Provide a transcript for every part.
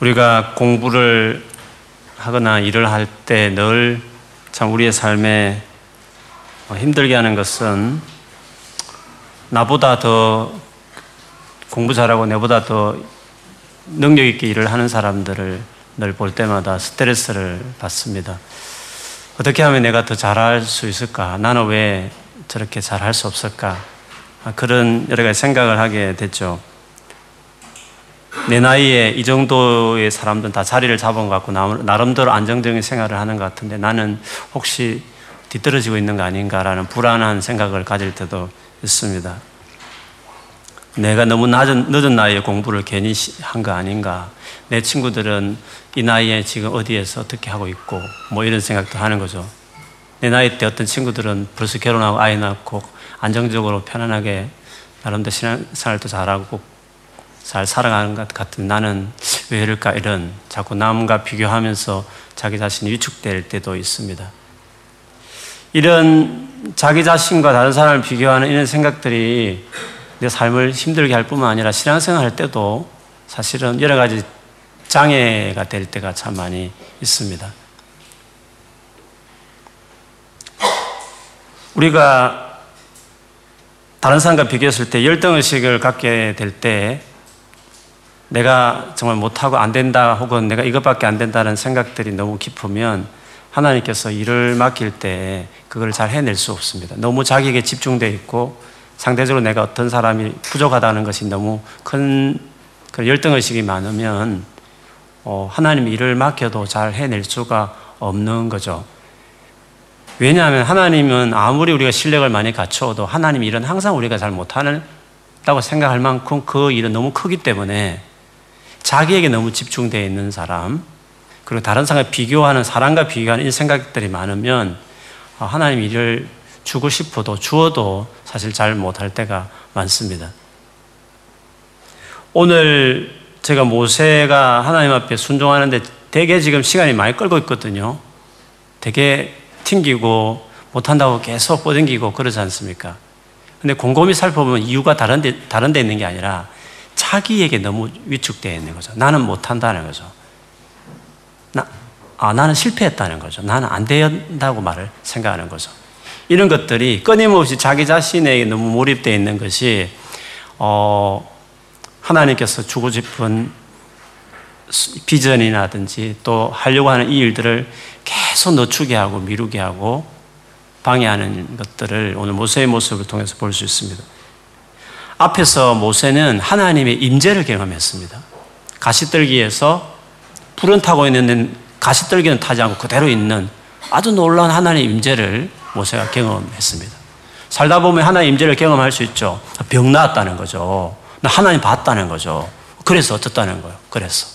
우리가 공부를 하거나 일을 할 때 늘 참 우리의 삶에 힘들게 하는 것은 나보다 더 공부 잘하고 내보다 더 능력 있게 일을 하는 사람들을 늘 볼 때마다 스트레스를 받습니다. 어떻게 하면 내가 더 잘할 수 있을까? 나는 왜 저렇게 잘할 수 없을까? 그런 여러 가지 생각을 하게 됐죠. 내 나이에 이 정도의 사람들은 다 자리를 잡은 것 같고 나름대로 안정적인 생활을 하는 것 같은데 나는 혹시 뒤떨어지고 있는 거 아닌가라는 불안한 생각을 가질 때도 있습니다. 내가 너무 낮은, 늦은 나이에 공부를 괜히 한 거 아닌가. 내 친구들은 이 나이에 지금 어디에서 어떻게 하고 있고, 뭐 이런 생각도 하는 거죠. 내 나이 때 어떤 친구들은 벌써 결혼하고 아이 낳고 안정적으로 편안하게 나름대로 신앙생활도 잘하고 잘 살아가는 것 같은 나는 왜 이럴까 이런 자꾸 남과 비교하면서 자기 자신이 위축될 때도 있습니다. 이런 자기 자신과 다른 사람을 비교하는 이런 생각들이 내 삶을 힘들게 할 뿐만 아니라 신앙생활 할 때도 사실은 여러 가지 장애가 될 때가 참 많이 있습니다. 우리가 다른 사람과 비교했을 때 열등의식을 갖게 될 때 내가 정말 못하고 안 된다 혹은 내가 이것밖에 안 된다는 생각들이 너무 깊으면 하나님께서 일을 맡길 때 그걸 잘 해낼 수 없습니다. 너무 자기에게 집중되어 있고 상대적으로 내가 어떤 사람이 부족하다는 것이 너무 큰 열등의식이 많으면 어, 하나님 일을 맡겨도 잘 해낼 수가 없는 거죠. 왜냐하면 하나님은 아무리 우리가 실력을 많이 갖춰도 하나님 일은 항상 우리가 잘 못하는다고 생각할 만큼 그 일은 너무 크기 때문에 자기에게 너무 집중되어 있는 사람, 그리고 다른 사람과 비교하는, 사람과 비교하는 이 생각들이 많으면 어, 하나님 일을 주고 싶어도 주어도 사실 잘 못할 때가 많습니다. 오늘 제가 모세가 하나님 앞에 순종하는데 되게 지금 시간이 많이 끌고 있거든요. 되게 튕기고 못한다고 계속 뻗어기고 그러지 않습니까? 근데 곰곰이 살펴보면 이유가 다른 데, 다른 데 있는 게 아니라 자기에게 너무 위축되어 있는 거죠. 나는 못한다는 거죠. 나, 아, 나는 실패했다는 거죠. 나는 안 된다고 말을 생각하는 거죠. 이런 것들이 끊임없이 자기 자신에게 너무 몰입되어 있는 것이, 어, 하나님께서 주고 싶은 비전이라든지 또 하려고 하는 이 일들을 계속 늦추게 하고 미루게 하고 방해하는 것들을 오늘 모세의 모습을 통해서 볼 수 있습니다. 앞에서 모세는 하나님의 임재를 경험했습니다. 가시떨기에서 불은 타고 있는 가시떨기는 타지 않고 그대로 있는 아주 놀라운 하나님의 임재를 모세가 경험했습니다. 살다 보면 하나님의 임재를 경험할 수 있죠. 병 나았다는 거죠. 나 하나님 봤다는 거죠. 그래서 어떻다는 거예요. 그래서.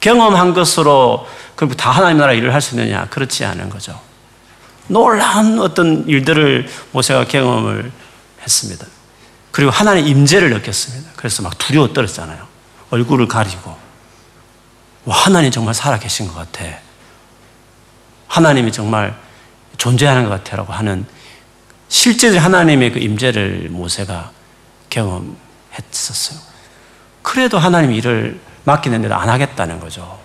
경험한 것으로 그럼 다 하나님 나라 일을 할 수 있느냐? 그렇지 않은 거죠. 놀라운 어떤 일들을 모세가 경험을 했습니다. 그리고 하나님 임재를 느꼈습니다. 그래서 막 두려워 떨었잖아요. 얼굴을 가리고. 와, 하나님 정말 살아계신 것 같아. 하나님이 정말 존재하는 것 같아라고 하는 실제 하나님의 그 임재를 모세가 경험했었어요. 그래도 하나님 일을 맡기는데도 안 하겠다는 거죠.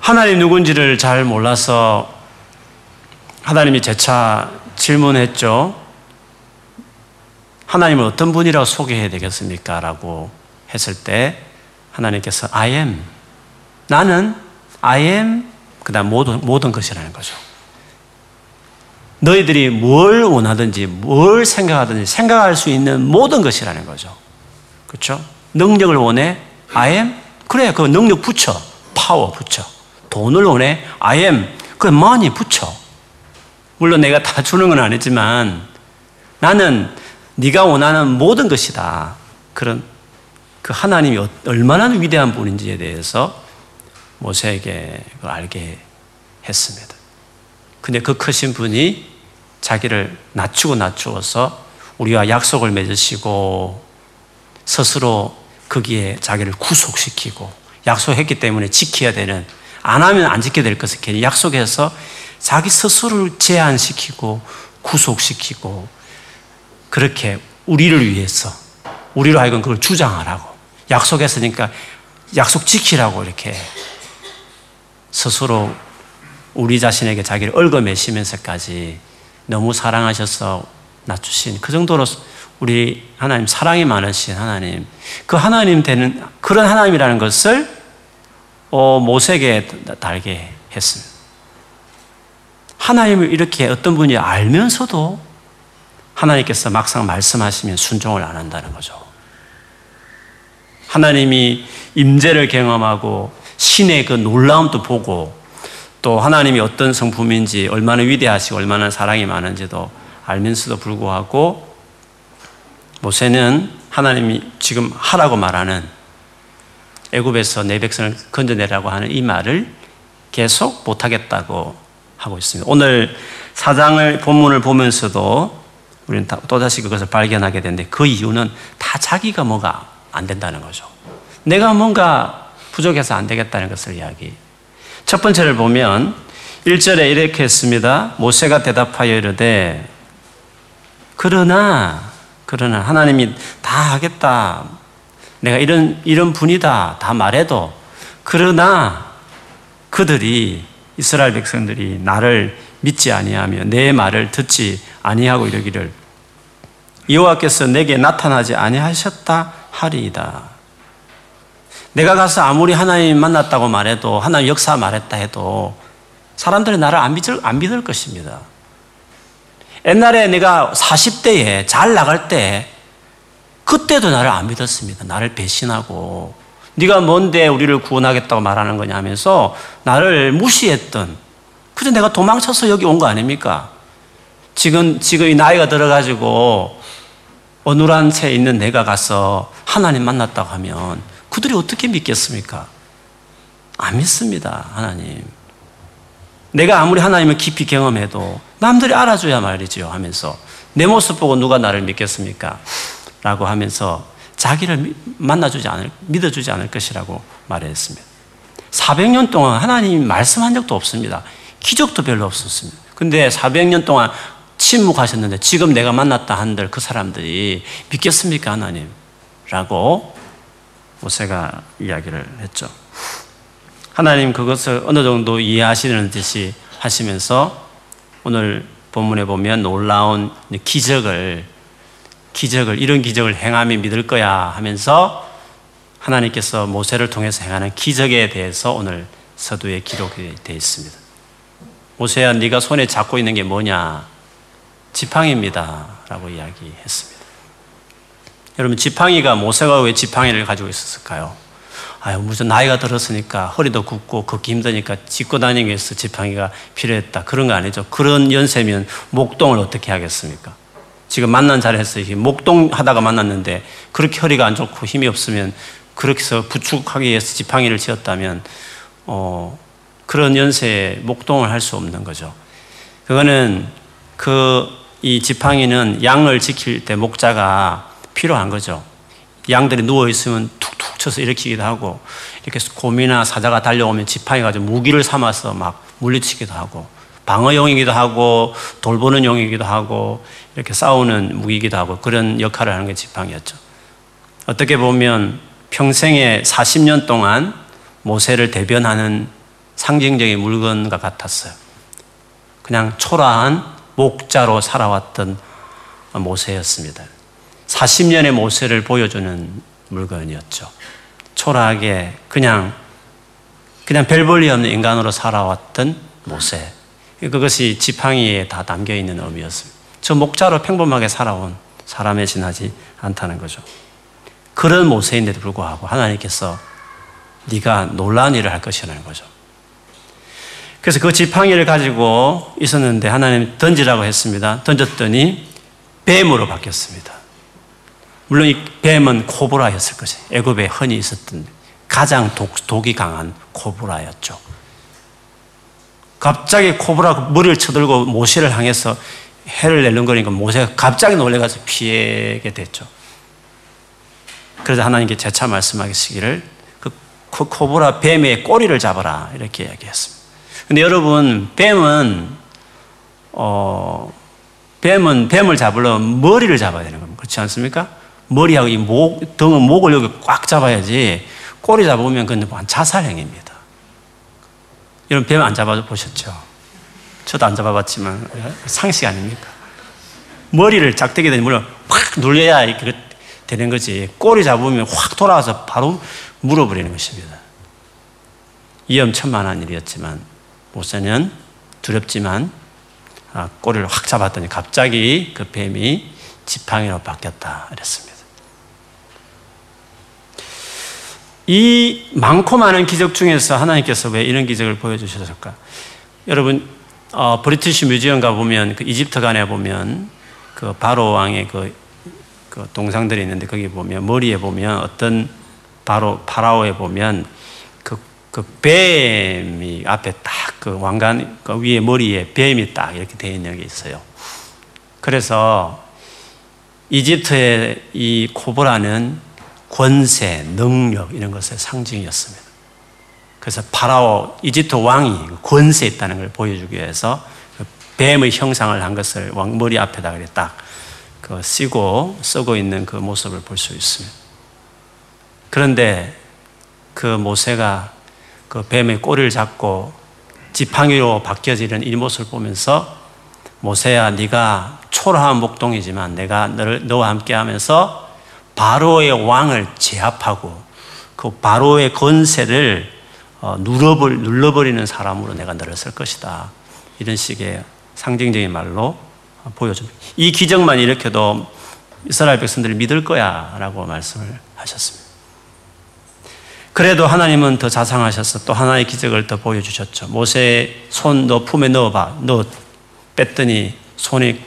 하나님 누군지를 잘 몰라서 하나님이 재차 질문했죠. 하나님을 어떤 분이라고 소개해야 되겠습니까? 라고 했을 때 하나님께서 I am. 나는 I am. 그 다음 모든, 모든 것이라는 거죠. 너희들이 뭘 원하든지 뭘 생각하든지 생각할 수 있는 모든 것이라는 거죠. 그렇죠? 능력을 원해? I am? 그래, 그 능력 붙여. 파워 붙여. 돈을 원해? I am. 그 money 붙여. 물론 내가 다 주는 건 아니지만 나는 네가 원하는 모든 것이다. 그런 그 하나님이 얼마나 위대한 분인지에 대해서 모세에게 알게 했습니다. 근데 그 크신 분이 자기를 낮추고 낮추어서 우리와 약속을 맺으시고 스스로 거기에 자기를 구속시키고 약속했기 때문에 지켜야 되는 안 하면 안 지켜야 될 것을 괜히 약속해서 자기 스스로를 제한시키고 구속시키고 그렇게 우리를 위해서 우리로 하여금 그걸 주장하라고 약속했으니까 약속 지키라고 이렇게 스스로 우리 자신에게 자기를 얽어매시면서까지 너무 사랑하셔서 낮추신 그 정도로 우리 하나님 사랑이 많으신 하나님 그 하나님 되는 그런 하나님이라는 것을 어, 모세에게 달게 했습니다. 하나님을 이렇게 어떤 분이 알면서도 하나님께서 막상 말씀하시면 순종을 안 한다는 거죠. 하나님이 임재를 경험하고 신의 그 놀라움도 보고 또 하나님이 어떤 성품인지 얼마나 위대하시고 얼마나 사랑이 많은지도 알면서도 불구하고 모세는 하나님이 지금 하라고 말하는 애굽에서 내 백성을 건져내라고 하는 이 말을 계속 못하겠다고 하고 있습니다. 오늘 사장을 본문을 보면서도 우리는 또다시 그것을 발견하게 되는데 그 이유는 다 자기가 뭐가 안 된다는 거죠. 내가 뭔가 부족해서 안 되겠다는 것을 이야기. 첫 번째를 보면 1절에 이렇게 했습니다. 모세가 대답하여 이르되 그러나 그러나 하나님이 다 하겠다. 내가 이런 이런 분이다. 다 말해도 그러나 그들이 이스라엘 백성들이 나를 믿지 아니하며 내 말을 듣지 아니하고 이러기를 여호와께서 내게 나타나지 아니하셨다 하리이다. 내가 가서 아무리 하나님 만났다고 말해도 하나님 역사 말했다 해도 사람들이 나를 안 믿을, 안 믿을 것입니다. 옛날에 내가 40대에 잘 나갈 때 그때도 나를 안 믿었습니다. 나를 배신하고 네가 뭔데 우리를 구원하겠다고 말하는 거냐 하면서 나를 무시했던 그래서 내가 도망쳐서 여기 온 거 아닙니까? 지금 지금 이 나이가 들어가지고 어눌한 채 있는 내가 가서 하나님 만났다고 하면 그들이 어떻게 믿겠습니까? 안 믿습니다, 하나님. 내가 아무리 하나님을 깊이 경험해도 남들이 알아줘야 말이죠 하면서 내 모습 보고 누가 나를 믿겠습니까? 라고 하면서 자기를 만나주지 않을, 믿어주지 않을 것이라고 말했습니다. 400년 동안 하나님이 말씀한 적도 없습니다. 기적도 별로 없었습니다. 근데 400년 동안 침묵하셨는데 지금 내가 만났다 한들 그 사람들이 믿겠습니까, 하나님? 라고 모세가 이야기를 했죠. 하나님 그것을 어느 정도 이해하시는 듯이 하시면서 오늘 본문에 보면 놀라운 기적을 기적을 이런 기적을 행함이 믿을 거야 하면서 하나님께서 모세를 통해서 행하는 기적에 대해서 오늘 서두에 기록이 되어 있습니다. 모세야 네가 손에 잡고 있는 게 뭐냐? 지팡이입니다 라고 이야기했습니다. 여러분 지팡이가 모세가 왜 지팡이를 가지고 있었을까요? 아유 무슨 나이가 들었으니까 허리도 굽고 걷기 힘드니까 짚고 다니기 위해서 지팡이가 필요했다 그런 거 아니죠. 그런 연세면 목동을 어떻게 하겠습니까? 지금 만난 자리에서 목동 하다가 만났는데 그렇게 허리가 안 좋고 힘이 없으면 그렇게 해서 부축하기 위해서 지팡이를 지었다면 어, 그런 연세에 목동을 할 수 없는 거죠. 그거는 그 이 지팡이는 양을 지킬 때 목자가 필요한 거죠. 양들이 누워 있으면 툭툭 쳐서 일으키기도 하고 이렇게 곰이나 사자가 달려오면 지팡이 가지고 무기를 삼아서 막 물리치기도 하고 방어용이기도 하고 돌보는 용이기도 하고 이렇게 싸우는 무기이기도 하고 그런 역할을 하는 게 지팡이였죠. 어떻게 보면 평생에 40년 동안 모세를 대변하는 상징적인 물건과 같았어요. 그냥 초라한 목자로 살아왔던 모세였습니다. 40년의 모세를 보여주는 물건이었죠. 초라하게 그냥 그냥 별 볼일 없는 인간으로 살아왔던 모세. 그것이 지팡이에 다 담겨 있는 의미였습니다. 저 목자로 평범하게 살아온 사람에 지나지 않다는 거죠. 그런 모세인데도 불구하고 하나님께서 네가 놀라운 일을 할 것이라는 거죠. 그래서 그 지팡이를 가지고 있었는데 하나님 던지라고 했습니다. 던졌더니 뱀으로 바뀌었습니다. 물론 이 뱀은 코브라였을 것이에요. 애굽에 흔히 있었던 가장 독, 독이 강한 코브라였죠. 갑자기 코브라 머리를 쳐들고 모세를 향해서 해를 내는 거니까 모세가 갑자기 놀래가서 피하게 됐죠. 그래서 하나님께 재차 말씀하시기를 그 코브라 뱀의 꼬리를 잡아라 이렇게 이야기했습니다. 근데 여러분 뱀은 어 뱀은 뱀을 잡으려면 머리를 잡아야 되는 겁니다. 그렇지 않습니까? 머리하고 이 목, 등은 목을 여기 꽉 잡아야지 꼬리 잡으면 그건 자살행위입니다. 이런 뱀안 잡아 보셨죠? 저도 안 잡아봤지만 상식 아닙니까? 머리를 작대기 되는 물을 확 눌려야 이렇게 되는 거지. 꼬리 잡으면 확 돌아와서 바로 물어버리는 것입니다. 위험천만한 일이었지만 모세는 두렵지만 아, 꼬리를 확 잡았더니 갑자기 그 뱀이 지팡이로 바뀌었다 그랬습니다. 이 많고 많은 기적 중에서 하나님께서 왜 이런 기적을 보여주셨을까? 여러분, 어, 브리티시 뮤지엄 가보면 그 이집트 간에 보면 그 바로 왕의 그, 그 동상들이 있는데 거기 보면 머리에 보면 어떤 바로 파라오에 보면 그, 그 뱀이 앞에 딱 그 왕관 그 위에 머리에 뱀이 딱 이렇게 되어 있는 게 있어요. 그래서 이집트의 이 코브라는 권세, 능력 이런 것의 상징이었습니다. 그래서 파라오 이집트 왕이 권세 있다는 걸 보여주기 위해서 그 뱀의 형상을 한 것을 왕 머리 앞에다 그래 딱그 쓰고 쓰고 있는 그 모습을 볼 수 있습니다. 그런데 그 모세가 그 뱀의 꼬리를 잡고 지팡이로 바뀌어지는 이 모습을 보면서 모세야 네가 초라한 목동이지만 내가 너를 너와 함께 하면서 바로의 왕을 제압하고 그 바로의 건세를 어, 눌러버, 눌러버리는 사람으로 내가 너를 쓸 것이다. 이런 식의 상징적인 말로 보여줍니다. 이 기적만 일으켜도 이스라엘 백성들이 믿을 거야 라고 말씀을 하셨습니다. 그래도 하나님은 더 자상하셔서 또 하나의 기적을 더 보여주셨죠. 모세의 손 너 품에 넣어봐. 너 뺐더니 손이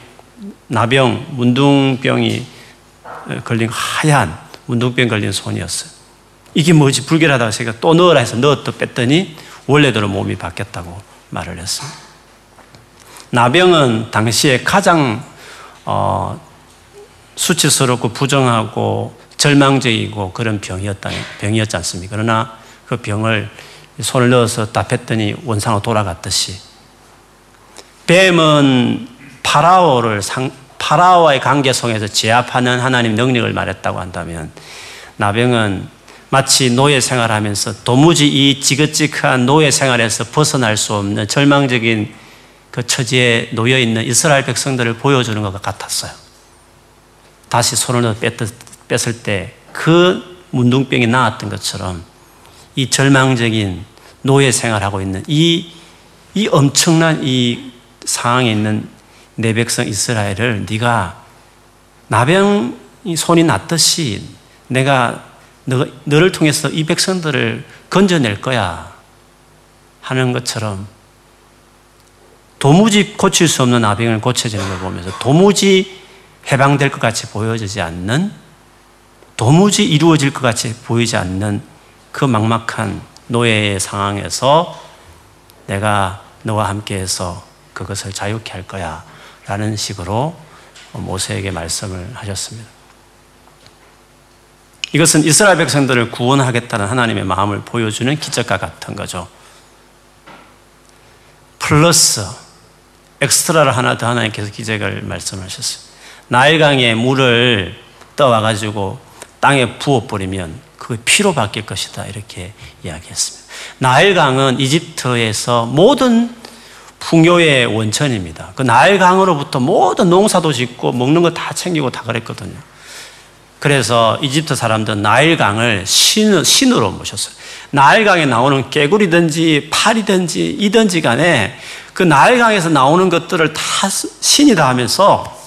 나병, 문둥병이 걸린 하얀 문둥병 걸린 손이었어요. 이게 뭐지? 불결하다고 제가 또 넣으라 해서 넣었다 뺐더니 원래대로 몸이 바뀌었다고 말을 했습니다. 나병은 당시에 가장 어, 수치스럽고 부정하고 절망적이고 그런 병이었다, 병이었지 않습니까? 그러나 그 병을 손을 넣어서 딱 뺐더니 원상으로 돌아갔듯이 뱀은 파라오를 상, 파라오와의 관계 속에서 제압하는 하나님 능력을 말했다고 한다면 나병은 마치 노예 생활하면서 도무지 이 지긋지긋한 노예 생활에서 벗어날 수 없는 절망적인 그 처지에 놓여 있는 이스라엘 백성들을 보여주는 것 같았어요. 다시 손을 뺐 을 때 그 문둥병이 나았던 것처럼 이 절망적인 노예 생활하고 있는 이, 이 엄청난 이 상황에 있는 내 백성 이스라엘을 네가 나병이 손이 났듯이 내가 너, 너를 통해서 이 백성들을 건져낼 거야 하는 것처럼 도무지 고칠 수 없는 나병을 고쳐지는 걸 보면서 도무지 해방될 것 같이 보여지지 않는 도무지 이루어질 것 같이 보이지 않는 그 막막한 노예의 상황에서 내가 너와 함께해서 그것을 자유케 할 거야. 라는 식으로 모세에게 말씀을 하셨습니다. 이것은 이스라엘 백성들을 구원하겠다는 하나님의 마음을 보여주는 기적과 같은 거죠. 플러스 엑스트라를 하나 더 하나님께서 기적을 말씀하셨어요. 나일강의 물을 떠와가지고 땅에 부어버리면 그게 피로 바뀔 것이다. 이렇게 이야기했습니다. 나일강은 이집트에서 모든 풍요의 원천입니다. 그 나일강으로부터 모든 농사도 짓고 먹는 거 다 챙기고 다 그랬거든요. 그래서 이집트 사람들은 나일강을 신, 신으로 모셨어요. 나일강에 나오는 개구리든지 파리든지 이든지 간에 그 나일강에서 나오는 것들을 다 신이다 하면서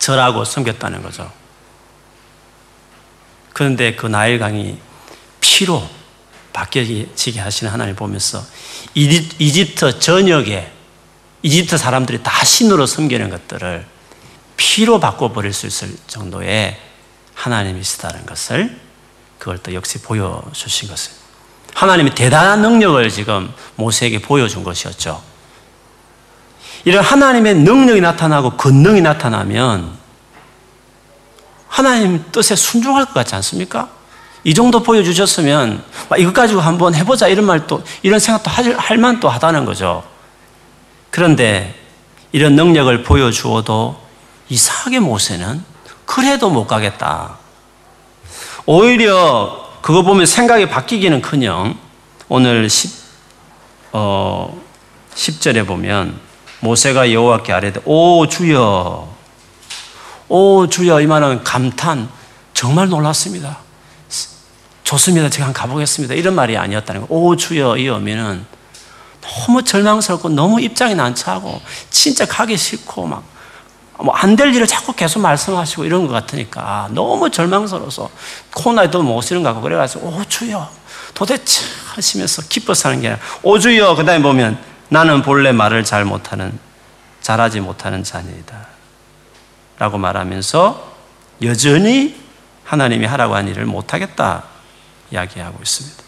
절하고 섬겼다는 거죠. 그런데 그 나일강이 피로 바뀌어지게 하시는 하나님 보면서 이집트 전역에 이집트 사람들이 다 신으로 섬기는 것들을 피로 바꿔버릴 수 있을 정도의 하나님이시다는 것을 그걸 또 역시 보여주신 것을 하나님이 대단한 능력을 지금 모세에게 보여준 것이었죠. 이런 하나님의 능력이 나타나고 권능이 나타나면 하나님 뜻에 순종할 것 같지 않습니까? 이 정도 보여주셨으면 이것 가지고 한번 해보자 이런 말도 이런 생각도 할, 할 만도 하다는 거죠. 그런데 이런 능력을 보여주어도 이상하게 모세는 그래도 못 가겠다 오히려 그거 보면 생각이 바뀌기는 커녕 오늘 10, 어, 10절에 보면 모세가 여호와께 아뢰되 오 주여 오 주여 이만한 감탄 정말 놀랐습니다. 좋습니다. 제가 한번 가보겠습니다. 이런 말이 아니었다는 거. 오 주여 이 의미는 너무 절망스럽고 너무 입장이 난처하고 진짜 가기 싫고 막 뭐 안 될 일을 자꾸 계속 말씀하시고 이런 것 같으니까 너무 절망스러워서 코너에도 못 쓰는 것 같고 그래가지고 오 주여 도대체 하시면서 기뻐서 하는 게 아니라 오 주여 그 다음에 보면 나는 본래 말을 잘 못하는 잘하지 못하는 자녀이다 라고 말하면서 여전히 하나님이 하라고 한 일을 못하겠다 이야기하고 있습니다.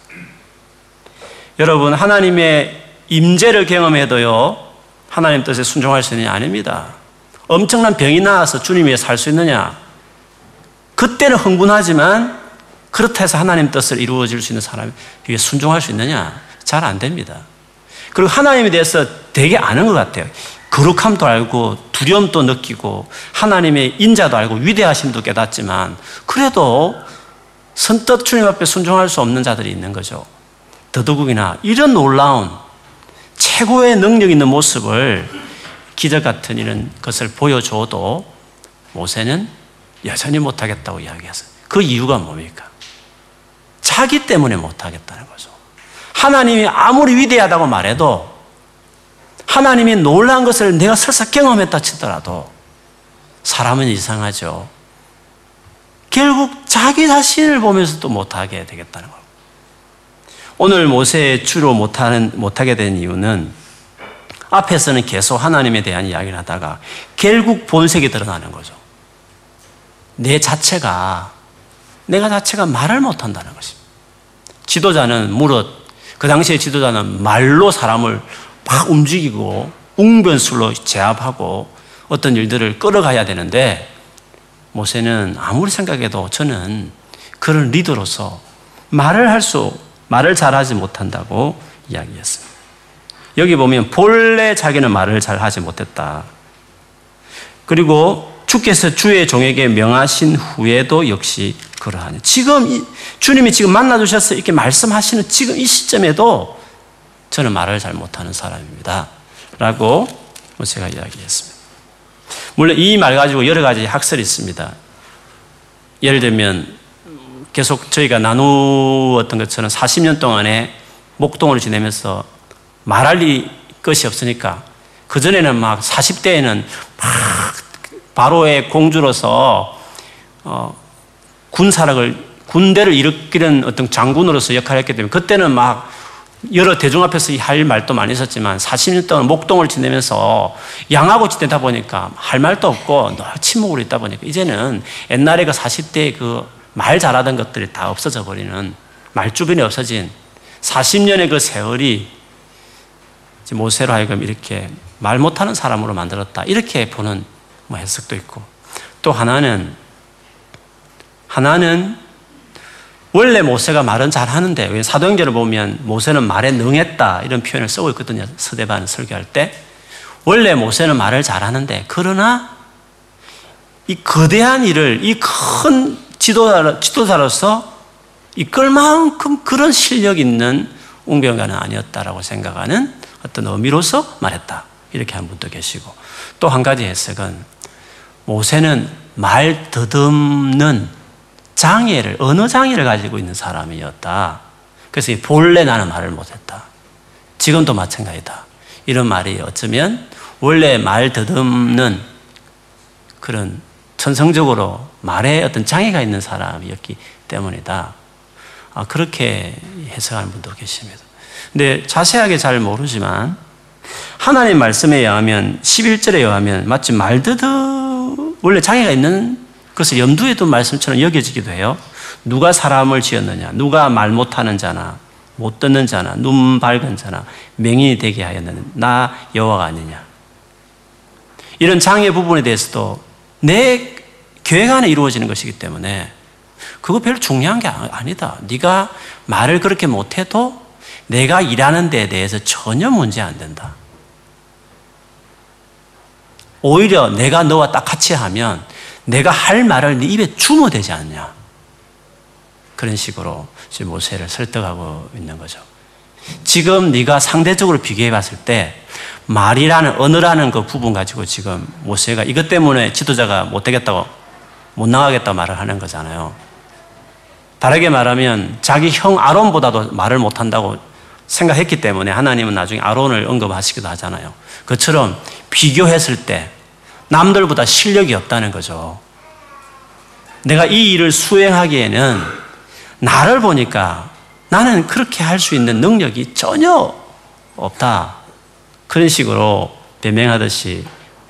여러분 하나님의 임재를 경험해도요 하나님 뜻에 순종할 수 있느냐 아닙니다. 엄청난 병이 나와서 주님 위해 살 수 있느냐? 그때는 흥분하지만 그렇다 해서 하나님 뜻을 이루어질 수 있는 사람이 위해 순종할 수 있느냐? 잘 안 됩니다. 그리고 하나님에 대해서 되게 아는 것 같아요. 거룩함도 알고 두려움도 느끼고 하나님의 인자도 알고 위대하심도 깨닫지만 그래도 선뜻 주님 앞에 순종할 수 없는 자들이 있는 거죠. 더더욱이나 이런 놀라운 최고의 능력 있는 모습을 기적 같은 이런 것을 보여줘도 모세는 여전히 못하겠다고 이야기했어요. 그 이유가 뭡니까? 자기 때문에 못하겠다는 거죠. 하나님이 아무리 위대하다고 말해도 하나님이 놀란 것을 내가 설사 경험했다 치더라도 사람은 이상하죠. 결국 자기 자신을 보면서도 못하게 되겠다는 거예요. 오늘 모세 주로 못하는, 못하게 된 이유는 앞에서는 계속 하나님에 대한 이야기를 하다가 결국 본색이 드러나는 거죠. 내 자체가, 내가 자체가 말을 못한다는 것입니다. 지도자는 무릇, 그 당시에 지도자는 말로 사람을 막 움직이고 웅변술로 제압하고 어떤 일들을 끌어가야 되는데 모세는 아무리 생각해도 저는 그런 리더로서 말을 할 수, 말을 잘하지 못한다고 이야기했습니다. 여기 보면 본래 자기는 말을 잘 하지 못했다. 그리고 주께서 주의 종에게 명하신 후에도 역시 그러하니. 지금 주님이 지금 만나 주셔서 이렇게 말씀하시는 지금 이 시점에도 저는 말을 잘 못하는 사람입니다. 라고 제가 이야기했습니다. 물론 이 말 가지고 여러 가지 학설이 있습니다. 예를 들면 계속 저희가 나누었던 것처럼 40년 동안에 목동을 지내면서 말할 것이 없으니까 그전에는 막 40대에는 막 바로의 공주로서 어, 군사력을 군대를 일으키는 어떤 장군으로서 역할을 했기 때문에 그때는 막 여러 대중 앞에서 할 말도 많이 있었지만 40년 동안 목동을 지내면서 양하고 지내다 보니까 할 말도 없고 늘 침묵으로 있다 보니까 이제는 옛날에 그 40대의 그 말 잘하던 것들이 다 없어져 버리는 말주변이 없어진 40년의 그 세월이 모세로 하여금 이렇게 말 못하는 사람으로 만들었다. 이렇게 보는 뭐 해석도 있고 또 하나는 하나는 원래 모세가 말은 잘 하는데 왜 사도행전을 보면 모세는 말에 능했다 이런 표현을 쓰고 있거든요. 서대반 설교할 때 원래 모세는 말을 잘 하는데 그러나 이 거대한 일을 이 큰 지도자, 지도자로서 이끌 만큼 그런 실력 있는 웅병가는 아니었다라고 생각하는 어떤 의미로서 말했다. 이렇게 한 분도 계시고 또 한 가지 해석은 모세는 말 더듬는 장애를, 언어 장애를 가지고 있는 사람이었다. 그래서 본래 나는 말을 못했다. 지금도 마찬가지다. 이런 말이 어쩌면 원래 말 더듬는 그런 천성적으로 말에 어떤 장애가 있는 사람이었기 때문이다. 아, 그렇게 해석하는 분도 계십니다. 근데 자세하게 잘 모르지만 하나님 말씀에 의하면 11절에 의하면 마치 말더듬 원래 장애가 있는 그래서 염두에 둔 말씀처럼 여겨지기도 해요. 누가 사람을 지었느냐? 누가 말 못하는 자나, 못 듣는 자나, 눈 밝은 자나, 맹인이 되게 하였느냐? 나 여호와가 아니냐? 이런 장애 부분에 대해서도 내 계획 안에 이루어지는 것이기 때문에 그거 별로 중요한 게 아니다. 네가 말을 그렇게 못해도 내가 일하는 데 대해서 전혀 문제 안 된다. 오히려 내가 너와 딱 같이 하면 내가 할 말을 네 입에 주면 되지 않냐. 그런 식으로 모세를 설득하고 있는 거죠. 지금 네가 상대적으로 비교해 봤을 때 말이라는 언어라는 그 부분 가지고 지금 모세가 이것 때문에 지도자가 못 되겠다고 못 나가겠다고 말을 하는 거잖아요. 다르게 말하면 자기 형 아론보다도 말을 못 한다고 생각했기 때문에 하나님은 나중에 아론을 언급하시기도 하잖아요. 그처럼 비교했을 때 남들보다 실력이 없다는 거죠. 내가 이 일을 수행하기에는 나를 보니까 나는 그렇게 할 수 있는 능력이 전혀 없다. 그런 식으로 변명하듯이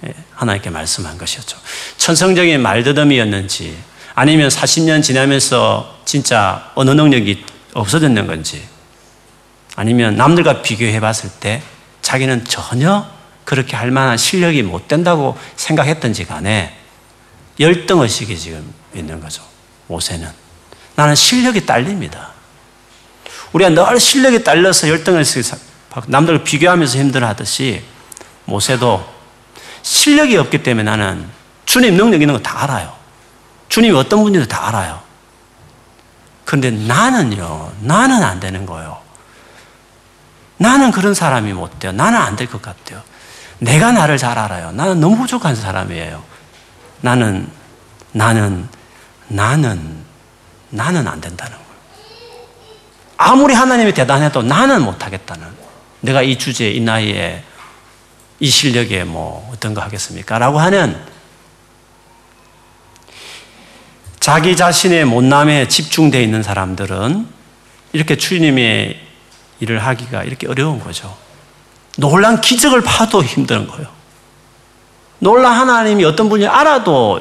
예, 하나님께 말씀한 것이었죠. 천성적인 말더듬이었는지 아니면 40년 지나면서 진짜 언어 능력이 없어졌는 건지 아니면 남들과 비교해 봤을 때 자기는 전혀 그렇게 할 만한 실력이 못 된다고 생각했던지 간에 열등의식이 지금 있는 거죠. 모세는. 나는 실력이 딸립니다. 우리가 늘 실력이 딸려서 열등의식이 남들과 비교하면서 힘들어 하듯이 모세도 실력이 없기 때문에 나는 주님 능력 있는 거 다 알아요. 주님이 어떤 분인지 다 알아요. 그런데 나는요, 나는 안 되는 거예요. 나는 그런 사람이 못 돼요. 나는 안 될 것 같아요. 내가 나를 잘 알아요. 나는 너무 부족한 사람이에요. 나는, 나는, 나는, 나는 안 된다는 거예요. 아무리 하나님이 대단해도 나는 못하겠다는. 내가 이 주제에, 이 나이에, 이 실력에 뭐 어떤 거 하겠습니까? 라고 하는 자기 자신의 못남에 집중되어 있는 사람들은 이렇게 주님의 일을 하기가 이렇게 어려운 거죠. 놀란 기적을 봐도 힘든 거예요. 놀란 하나님이 어떤 분이 알아도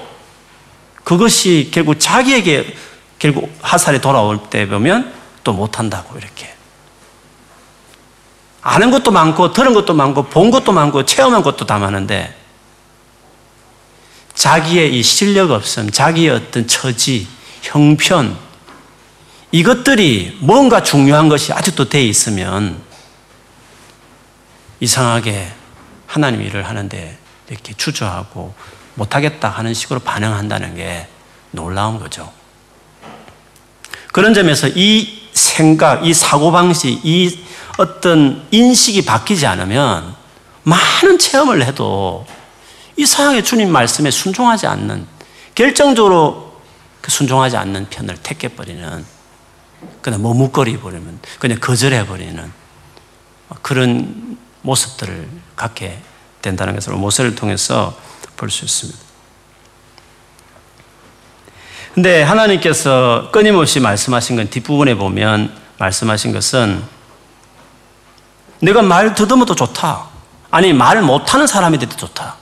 그것이 결국 자기에게 결국 하살이 돌아올 때 보면 또 못한다고 이렇게. 아는 것도 많고, 들은 것도 많고, 본 것도 많고, 체험한 것도 다 많은데, 자기의 이 실력 없음, 자기의 어떤 처지, 형편, 이것들이 뭔가 중요한 것이 아직도 돼 있으면, 이상하게 하나님 일을 하는데 이렇게 주저하고 못하겠다 하는 식으로 반응한다는 게 놀라운 거죠. 그런 점에서 이 생각, 이 사고방식, 이 어떤 인식이 바뀌지 않으면 많은 체험을 해도 이상하게 주님 말씀에 순종하지 않는, 결정적으로 그 순종하지 않는 편을 택해버리는, 그냥 머뭇거리 버리면, 그냥 거절해버리는 그런 모습들을 갖게 된다는 것을 모세를 통해서 볼 수 있습니다. 근데 하나님께서 끊임없이 말씀하신 건 뒷부분에 보면 말씀하신 것은 내가 말 더듬어도 좋다. 아니, 말 못하는 사람이 돼도 좋다.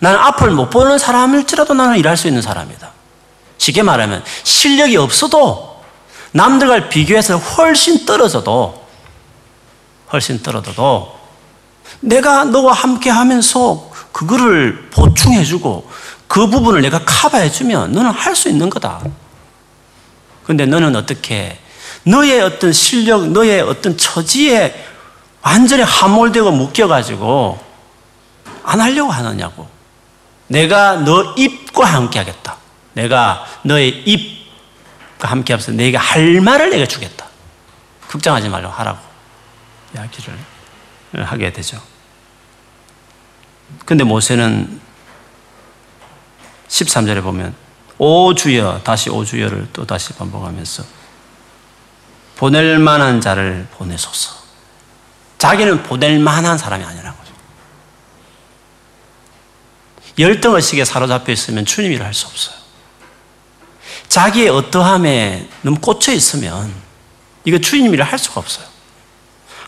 나는 앞을 못 보는 사람일지라도 나는 일할 수 있는 사람이다. 쉽게 말하면 실력이 없어도 남들과 비교해서 훨씬 떨어져도 훨씬 떨어져도 내가 너와 함께 하면서 그거를 보충해주고 그 부분을 내가 커버해주면 너는 할 수 있는 거다. 근데 너는 어떻게 너의 어떤 실력, 너의 어떤 처지에 완전히 함몰되고 묶여가지고 안 하려고 하느냐고. 내가 너 입과 함께 하겠다. 내가 너의 입과 함께 하면서 내가 할 말을 내가 주겠다. 걱정하지 말라고 하라고 이야기를 하게 되죠. 근데 모세는 13절에 보면 오 주여 다시 오 주여를 또 다시 반복하면서 보낼 만한 자를 보내소서. 자기는 보낼 만한 사람이 아니라는 거죠. 열등의식에 사로잡혀 있으면 주님 일을 할 수 없어요. 자기의 어떠함에 너무 꽂혀 있으면 이거 주님 일을 할 수가 없어요.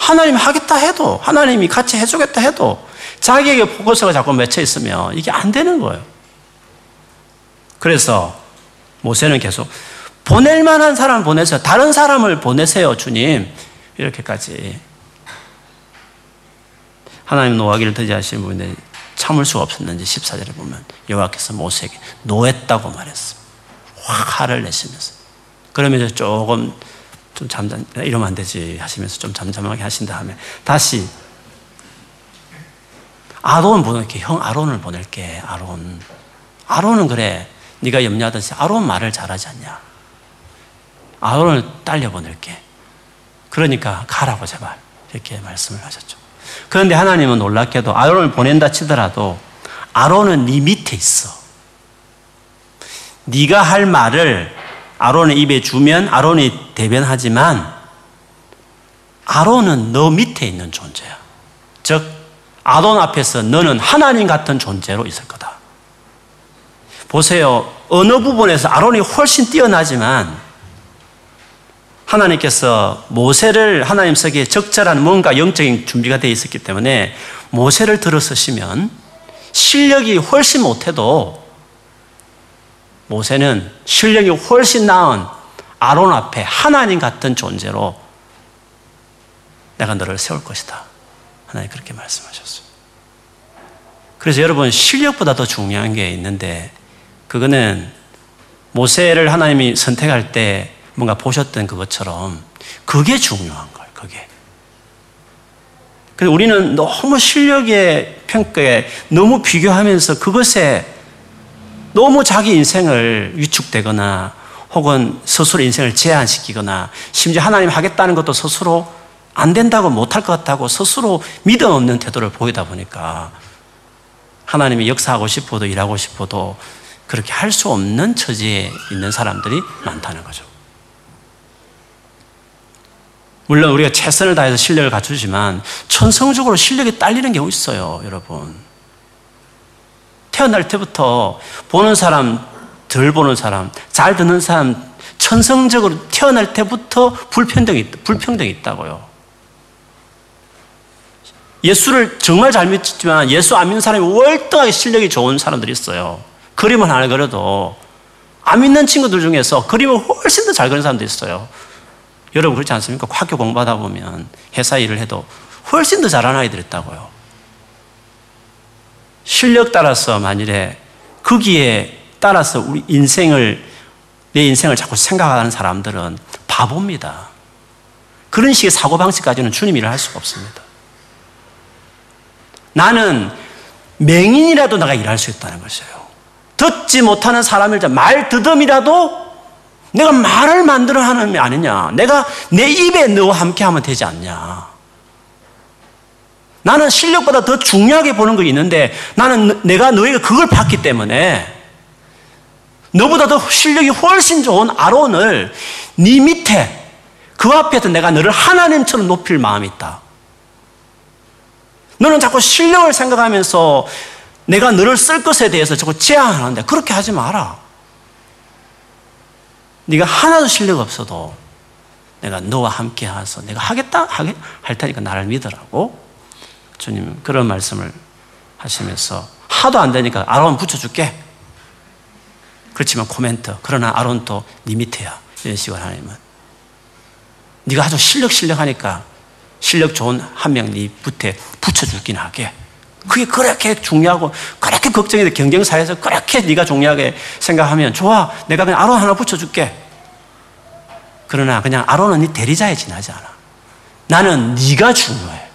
하나님이 하겠다 해도 하나님이 같이 해주겠다 해도 자기에게 포커스가 자꾸 맺혀 있으면 이게 안 되는 거예요. 그래서 모세는 계속 보낼 만한 사람을 보내세요. 다른 사람을 보내세요, 주님. 이렇게까지. 하나님 노하기를 더디하시는 분인데 참을 수가 없었는지 14절에 보면 여호와께서 모세에게 노했다고 말했습니다. 확 화를 내시면서. 그러면서 조금 좀 잠잠, 이러면 안 되지 하시면서 좀 잠잠하게 하신 다음에 다시 아론 보낼게. 형 아론을 보낼게. 아론. 아론은 그래. 네가 염려하듯이 아론 말을 잘하지 않냐. 아론을 딸려 보낼게. 그러니까 가라고 제발. 이렇게 말씀을 하셨죠. 그런데 하나님은 놀랍게도 아론을 보낸다 치더라도 아론은 네 밑에 있어. 네가 할 말을 아론의 입에 주면 아론이 대변하지만 아론은 너 밑에 있는 존재야. 즉 아론 앞에서 너는 하나님 같은 존재로 있을 거다. 보세요. 어느 부분에서 아론이 훨씬 뛰어나지만 하나님께서 모세를 하나님 속에 적절한 뭔가 영적인 준비가 되어 있었기 때문에 모세를 들어 쓰시면 실력이 훨씬 못해도 모세는 실력이 훨씬 나은 아론 앞에 하나님 같은 존재로 내가 너를 세울 것이다. 하나님 그렇게 말씀하셨어요. 그래서 여러분 실력보다 더 중요한 게 있는데 그거는 모세를 하나님이 선택할 때 뭔가 보셨던 그것처럼 그게 중요한 거예요. 그게. 그래서 우리는 너무 실력의 평가에 너무 비교하면서 그것에 너무 자기 인생을 위축되거나 혹은 스스로 인생을 제한시키거나 심지어 하나님 하겠다는 것도 스스로 안 된다고 못할 것 같다고 스스로 믿음 없는 태도를 보이다 보니까 하나님이 역사하고 싶어도 일하고 싶어도 그렇게 할 수 없는 처지에 있는 사람들이 많다는 거죠. 물론 우리가 최선을 다해서 실력을 갖추지만 천성적으로 실력이 딸리는 경우 있어요, 여러분. 태어날 때부터 보는 사람, 덜 보는 사람, 잘 듣는 사람, 천성적으로 태어날 때부터 불평등이, 불평등이 있다고요. 예수를 정말 잘 믿지만 예수 안 믿는 사람이 월등하게 실력이 좋은 사람들이 있어요. 그림을 하나 그려도 안 믿는 친구들 중에서 그림을 훨씬 더 잘 그리는 사람도 있어요. 여러분 그렇지 않습니까? 학교 공부하다 보면 회사 일을 해도 훨씬 더 잘하는 아이들 있다고요. 실력 따라서 만일에 거기에 따라서 우리 인생을 내 인생을 자꾸 생각하는 사람들은 바보입니다. 그런 식의 사고 방식까지는 주님 일을 할 수가 없습니다. 나는 맹인이라도 내가 일할 수 있다는 것이에요. 듣지 못하는 사람일 말 듣음이라도 내가 말을 만들어 하는 게 아니냐. 내가 내 입에 너와 함께 하면 되지 않냐. 나는 실력보다 더 중요하게 보는 거 있는데 나는 내가 너에게 그걸 봤기 때문에 너보다 더 실력이 훨씬 좋은 아론을 네 밑에 그 앞에서 내가 너를 하나님처럼 높일 마음이 있다. 너는 자꾸 실력을 생각하면서 내가 너를 쓸 것에 대해서 자꾸 제한하는데 그렇게 하지 마라. 네가 하나도 실력 없어도 내가 너와 함께 해서 내가 하겠다 하게 할 테니까 나를 믿으라고 주님 그런 말씀을 하시면서 하도 안 되니까 아론 붙여줄게. 그렇지만 코멘트 그러나 아론도 네 밑에야 이런 식으로 하나님은. 네가 아주 실력 실력 하니까 실력 좋은 한 명네 붙에 붙여줄긴 하게. 그게 그렇게 중요하고 그렇게 걱정이 돼. 경쟁사에서 그렇게 네가 중요하게 생각하면 좋아. 내가 그냥 아론 하나 붙여줄게. 그러나 그냥 아론은 네 대리자에 지나지 않아. 나는 네가 중요해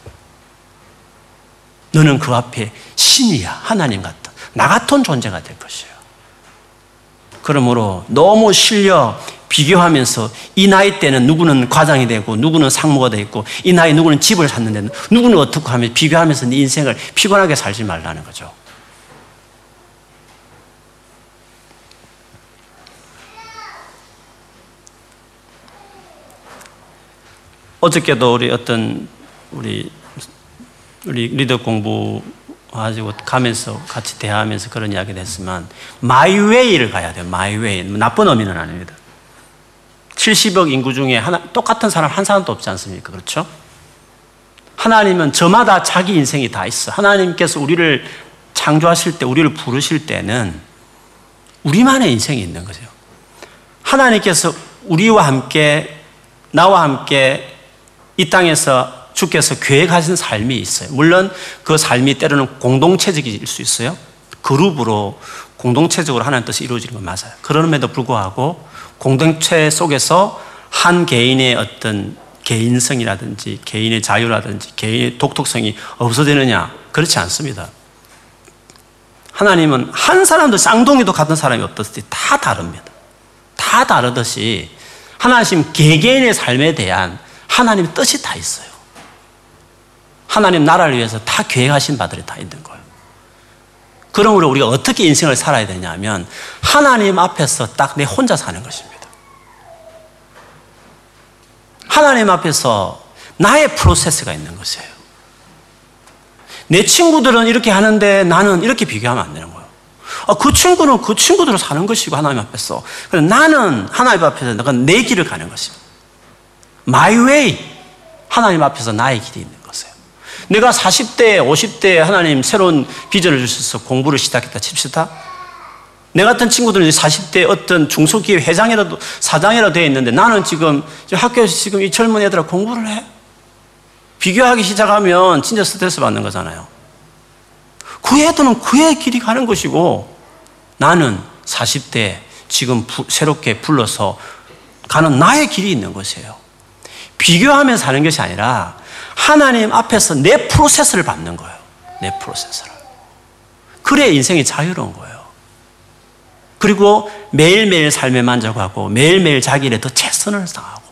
너는 그 앞에 신이야. 하나님 같은 나 같은 존재가 될 것이에요. 그러므로 너무 실력 비교하면서 이 나이 때는 누구는 과장이 되고 누구는 상무가 되어 있고 이 나이 누구는 집을 샀는데 누구는 어떻게 하면 비교하면서 네 인생을 피곤하게 살지 말라는 거죠. 어저께도 우리 어떤 우리 우리 리더 공부 가지고 가면서 같이 대화하면서 그런 이야기를 했지만 my way를 가야 돼요. my way. 나쁜 의미는 아닙니다. 70억 인구 중에 하나, 똑같은 사람 한 사람도 없지 않습니까? 그렇죠? 하나님은 저마다 자기 인생이 다 있어. 하나님께서 우리를 창조하실 때, 우리를 부르실 때는 우리만의 인생이 있는 거죠. 하나님께서 우리와 함께, 나와 함께 이 땅에서 주께서 계획하신 삶이 있어요. 물론 그 삶이 때로는 공동체적일 수 있어요. 그룹으로 공동체적으로 하나님 뜻이 이루어지는 건 맞아요. 그럼에도 불구하고 공동체 속에서 한 개인의 어떤 개인성이라든지 개인의 자유라든지 개인의 독특성이 없어지느냐? 그렇지 않습니다. 하나님은 한 사람도 쌍둥이도 같은 사람이 없듯이 다 다릅니다. 다 다르듯이 하나님 개개인의 삶에 대한 하나님의 뜻이 다 있어요. 하나님 나라를 위해서 다 계획하신 바들이 다 있는 거예요. 그러므로 우리가 어떻게 인생을 살아야 되냐면 하나님 앞에서 딱 내 혼자 사는 것입니다. 하나님 앞에서 나의 프로세스가 있는 것이에요. 내 친구들은 이렇게 하는데 나는 이렇게 비교하면 안 되는 거예요. 아, 그 친구는 그 친구대로 사는 것이고 하나님 앞에서. 나는 하나님 앞에서 내가 내 길을 가는 것입니다. My way. 하나님 앞에서 나의 길이 있는 것이에요. 내가 40대, 50대 하나님 새로운 비전을 주셔서 공부를 시작했다 칩시다. 내 같은 친구들은 40대 어떤 중소기업 회장이라도 사장이라도 되어 있는데 나는 지금 학교에서 지금 이 젊은 애들하고 공부를 해. 비교하기 시작하면 진짜 스트레스 받는 거잖아요. 그 애들은 그의 길이 가는 것이고 나는 40대 지금 부, 새롭게 불러서 가는 나의 길이 있는 것이에요. 비교하며 사는 것이 아니라 하나님 앞에서 내 프로세스를 받는 거예요. 내 프로세스를. 그래야 인생이 자유로운 거예요. 그리고 매일매일 삶에 만족하고 매일매일 자기 일에 더 최선을 다하고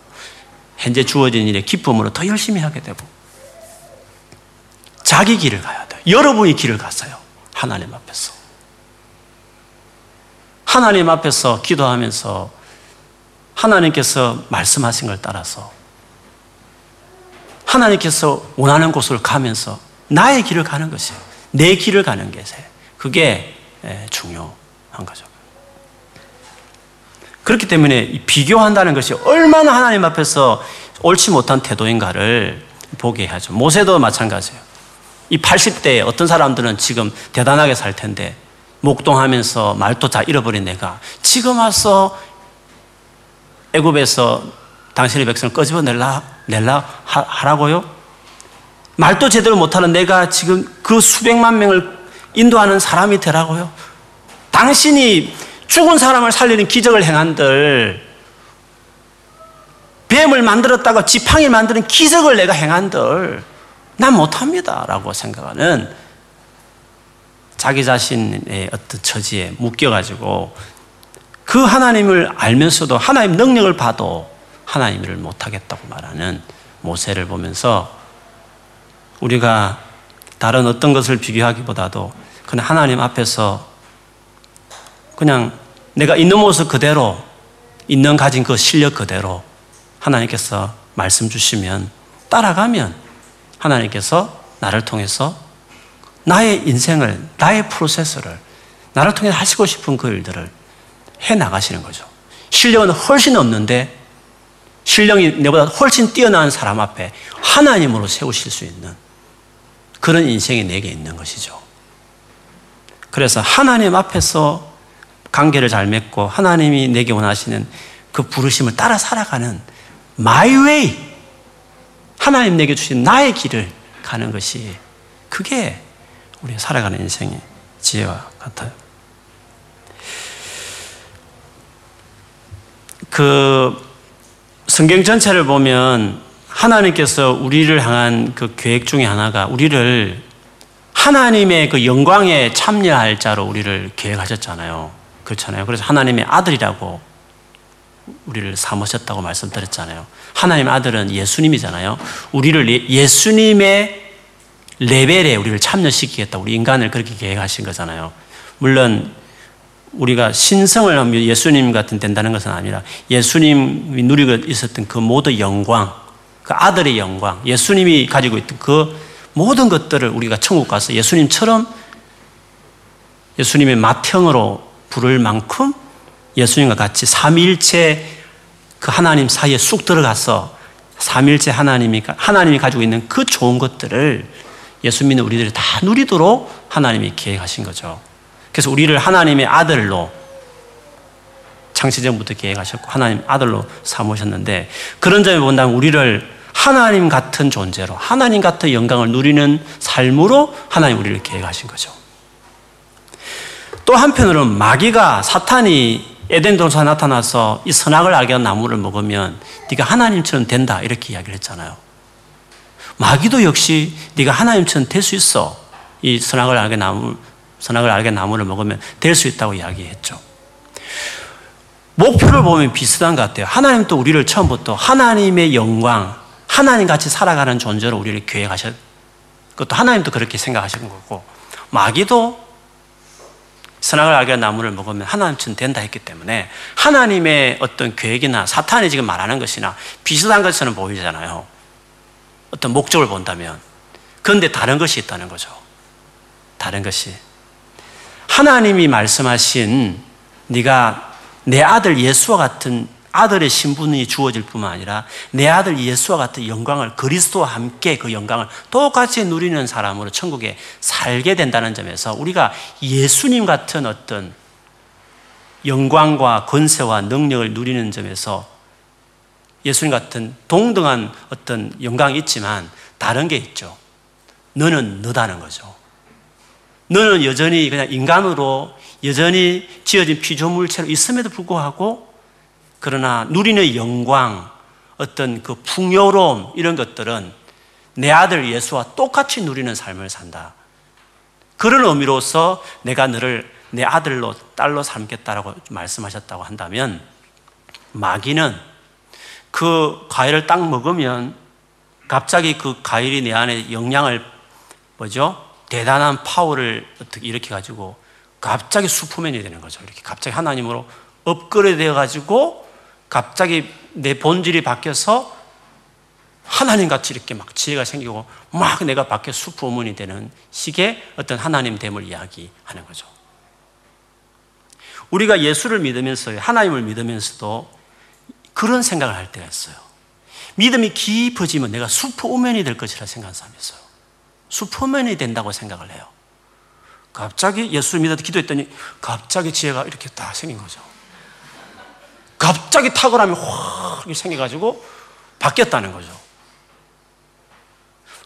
현재 주어진 일에 기쁨으로 더 열심히 하게 되고 자기 길을 가야 돼요. 여러분이 길을 가세요. 하나님 앞에서. 하나님 앞에서 기도하면서 하나님께서 말씀하신 걸 따라서 하나님께서 원하는 곳을 가면서 나의 길을 가는 것이에요. 내 길을 가는 게 그게 중요한 거죠. 그렇기 때문에 비교한다는 것이 얼마나 하나님 앞에서 옳지 못한 태도인가를 보게 하죠. 모세도 마찬가지예요. 이 80대에 어떤 사람들은 지금 대단하게 살 텐데 목동하면서 말도 다 잃어버린 내가 지금 와서 애굽에서 당신의 백성을 꺼집어 낼라 하라고요? 말도 제대로 못하는 내가 지금 그 수백만 명을 인도하는 사람이 되라고요? 당신이 죽은 사람을 살리는 기적을 행한들 뱀을 만들었다고 지팡이를 만드는 기적을 내가 행한들 난 못합니다 라고 생각하는 자기 자신의 어떤 처지에 묶여가지고 그 하나님을 알면서도 하나님 능력을 봐도 하나님을 못하겠다고 말하는 모세를 보면서 우리가 다른 어떤 것을 비교하기보다도 그냥 하나님 앞에서 그냥 내가 있는 모습 그대로 있는 가진 그 실력 그대로 하나님께서 말씀 주시면 따라가면 하나님께서 나를 통해서 나의 인생을, 나의 프로세스를 나를 통해 하시고 싶은 그 일들을 해 나가시는 거죠. 실력은 훨씬 없는데 실력이 내보다 훨씬 뛰어난 사람 앞에 하나님으로 세우실 수 있는 그런 인생이 내게 있는 것이죠. 그래서 하나님 앞에서 관계를 잘 맺고 하나님이 내게 원하시는 그 부르심을 따라 살아가는 my way 하나님 내게 주신 나의 길을 가는 것이 그게 우리 살아가는 인생의 지혜와 같아요. 그 성경 전체를 보면 하나님께서 우리를 향한 그 계획 중에 하나가 우리를 하나님의 그 영광에 참여할 자로 우리를 계획하셨잖아요. 그렇잖아요. 그래서 하나님의 아들이라고 우리를 삼으셨다고 말씀드렸잖아요. 하나님의 아들은 예수님이잖아요. 우리를 예, 예수님의 레벨에 우리를 참여시키겠다. 우리 인간을 그렇게 계획하신 거잖아요. 물론 우리가 신성을 하면 예수님 같은 된다는 것은 아니라 예수님이 누리고 있었던 그 모든 영광, 그 아들의 영광, 예수님이 가지고 있던 그 모든 것들을 우리가 천국 가서 예수님처럼 예수님의 맏형으로 부를 만큼 예수님과 같이 삼일체 그 하나님 사이에 쑥 들어가서 삼일체 하나님이 하나님이 가지고 있는 그 좋은 것들을 예수 믿는 우리들이 다 누리도록 하나님이 계획하신 거죠. 그래서 우리를 하나님의 아들로 창세전부터 계획하셨고 하나님 아들로 삼으셨는데 그런 점에 본다면 우리를 하나님 같은 존재로 하나님 같은 영광을 누리는 삶으로 하나님 우리를 계획하신 거죠. 또 한편으로는 마귀가 사탄이 에덴 동산에 나타나서 이 선악을 알게 한 나무를 먹으면 네가 하나님처럼 된다 이렇게 이야기를 했잖아요. 마귀도 역시 네가 하나님처럼 될 수 있어. 이 선악을 알게 나무 선악을 알게 나무를 먹으면 될 수 있다고 이야기했죠. 목표를 보면 비슷한 것 같아요. 하나님도 우리를 처음부터 하나님의 영광, 하나님 같이 살아가는 존재로 우리를 계획하셨, 그것도 하나님도 그렇게 생각하신 거고, 마귀도 선악을 알게 나무를 먹으면 하나님처럼 된다 했기 때문에 하나님의 어떤 계획이나 사탄이 지금 말하는 것이나 비슷한 것처럼 보이잖아요. 어떤 목적을 본다면. 그런데 다른 것이 있다는 거죠. 다른 것이. 하나님이 말씀하신 네가 내 아들 예수와 같은 아들의 신분이 주어질 뿐만 아니라 내 아들 예수와 같은 영광을 그리스도와 함께 그 영광을 똑같이 누리는 사람으로 천국에 살게 된다는 점에서 우리가 예수님 같은 어떤 영광과 권세와 능력을 누리는 점에서 예수님 같은 동등한 어떤 영광이 있지만 다른 게 있죠. 너는 너다는 거죠. 너는 여전히 그냥 인간으로 여전히 지어진 피조물체로 있음에도 불구하고 그러나 누리는 영광, 어떤 그 풍요로움 이런 것들은 내 아들 예수와 똑같이 누리는 삶을 산다. 그런 의미로서 내가 너를 내 아들로 딸로 삼겠다라고 말씀하셨다고 한다면 마귀는 그 과일을 딱 먹으면 갑자기 그 과일이 내 안에 영향을 뭐죠? 대단한 파워를 어떻게 이렇게 가지고 갑자기 슈퍼맨이 되는 거죠. 이렇게 갑자기 하나님으로 업그레이드 되어 가지고 갑자기 내 본질이 바뀌어서 하나님 같이 이렇게 막 지혜가 생기고 막 내가 밖에 슈퍼문이 되는 식의 어떤 하나님 됨을 이야기하는 거죠. 우리가 예수를 믿으면서 하나님을 믿으면서도 그런 생각을 할 때가 있어요. 믿음이 깊어지면 내가 슈퍼우맨이 될 것이라 생각하는 사람이 있어요. 슈퍼맨이 된다고 생각을 해요. 갑자기 예수를 믿어 기도했더니 갑자기 지혜가 이렇게 딱 생긴 거죠. 갑자기 탁월함이 확 생겨가지고 바뀌었다는 거죠.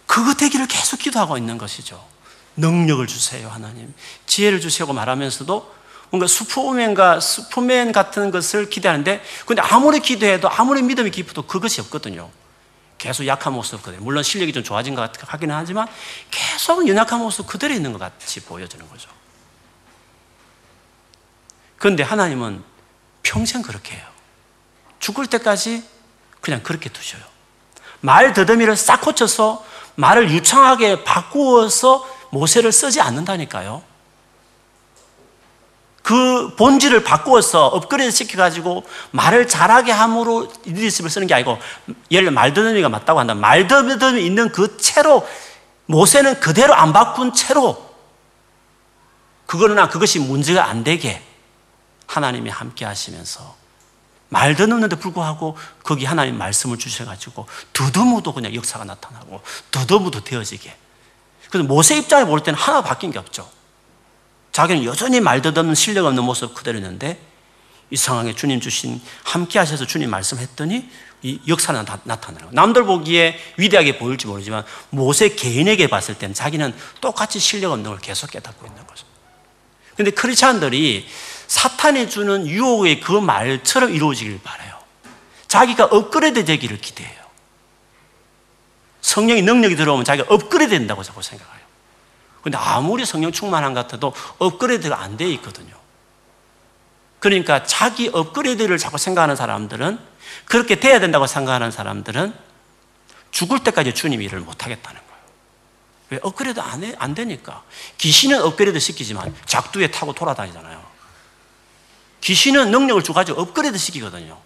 그거 되기를 계속 기도하고 있는 것이죠. 능력을 주세요, 하나님. 지혜를 주세요 말하면서도 뭔가 슈퍼맨과 슈퍼맨 같은 것을 기대하는데, 근데 아무리 기도해도 아무리 믿음이 깊어도 그것이 없거든요. 계속 약한 모습 그대로. 물론 실력이 좀 좋아진 것 같기는 하지만 계속 연약한 모습 그대로 있는 것 같이 보여지는 거죠. 그런데 하나님은 평생 그렇게 해요. 죽을 때까지 그냥 그렇게 두셔요. 말 더듬이를 싹 고쳐서 말을 유창하게 바꾸어서 모세를 쓰지 않는다니까요. 그 본질을 바꾸어서 업그레이드 시켜가지고 말을 잘하게 함으로 리더십을 쓰는 게 아니고 예를 말더듬이가 맞다고 한다면 말더듬이 있는 그 채로 모세는 그대로 안 바꾼 채로 그러나 그것이 문제가 안 되게 하나님이 함께 하시면서 말도 없는데 불구하고 거기 하나님 말씀을 주셔가지고 두더무도 그냥 역사가 나타나고 두더무도 되어지게. 그래서 모세 입장에 볼 때는 하나 바뀐 게 없죠. 자기는 여전히 말도 없는 실력 없는 모습 그대로 있는데 이 상황에 주님 주신 함께 하셔서 주님 말씀했더니 이 역사는 나타나는 거예요. 남들 보기에 위대하게 보일지 모르지만 모세 개인에게 봤을 때는 자기는 똑같이 실력 없는 걸 계속 깨닫고 있는 거죠. 근데 크리스찬들이 사탄이 주는 유혹의 그 말처럼 이루어지길 바래요. 자기가 업그레이드 되기를 기대해요. 성령의 능력이 들어오면 자기가 업그레이드 된다고 자꾸 생각해요. 근데 아무리 성령 충만한 것 같아도 업그레이드가 안 돼 있거든요. 그러니까 자기 업그레이드를 자꾸 생각하는 사람들은 그렇게 돼야 된다고 생각하는 사람들은 죽을 때까지 주님 일을 못 하겠다는 거예요. 왜 업그레이드 안, 해, 안 되니까. 귀신은 업그레이드 시키지만 작두에 타고 돌아다니잖아요. 귀신은 능력을 주가지고 업그레이드 시키거든요.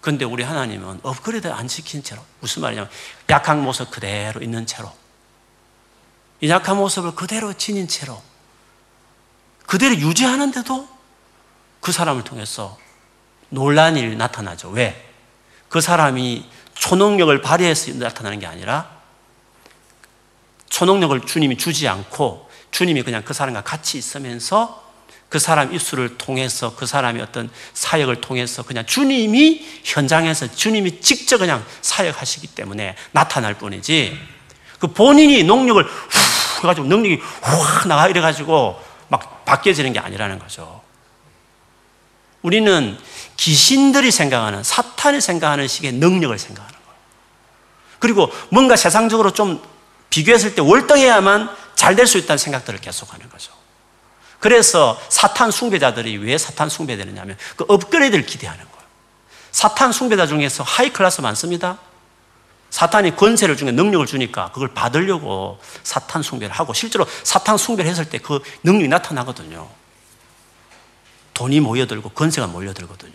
근데 우리 하나님은 업그레이드 안 시킨 채로 무슨 말이냐면 약한 모습 그대로 있는 채로 이 약한 모습을 그대로 지닌 채로 그대로 유지하는데도 그 사람을 통해서 놀란 일이 나타나죠. 왜? 그 사람이 초능력을 발휘해서 나타나는 게 아니라 초능력을 주님이 주지 않고 주님이 그냥 그 사람과 같이 있으면서 그 사람 입술을 통해서 그 사람이 어떤 사역을 통해서 그냥 주님이 현장에서 주님이 직접 그냥 사역하시기 때문에 나타날 뿐이지 그 본인이 능력을 후 해가지고 능력이 확 나가 이래가지고 막 바뀌어지는 게 아니라는 거죠. 우리는 귀신들이 생각하는 사탄이 생각하는 식의 능력을 생각하는 거예요. 그리고 뭔가 세상적으로 좀 비교했을 때 월등해야만 잘 될 수 있다는 생각들을 계속하는 거죠. 그래서 사탄 숭배자들이 왜 사탄 숭배되느냐면 그 업그레이드를 기대하는 거예요. 사탄 숭배자 중에서 high class 많습니다. 사탄이 권세를 주니까 능력을 주니까 그걸 받으려고 사탄 숭배를 하고 실제로 사탄 숭배를 했을 때 그 능력이 나타나거든요. 돈이 모여들고 권세가 몰려들거든요.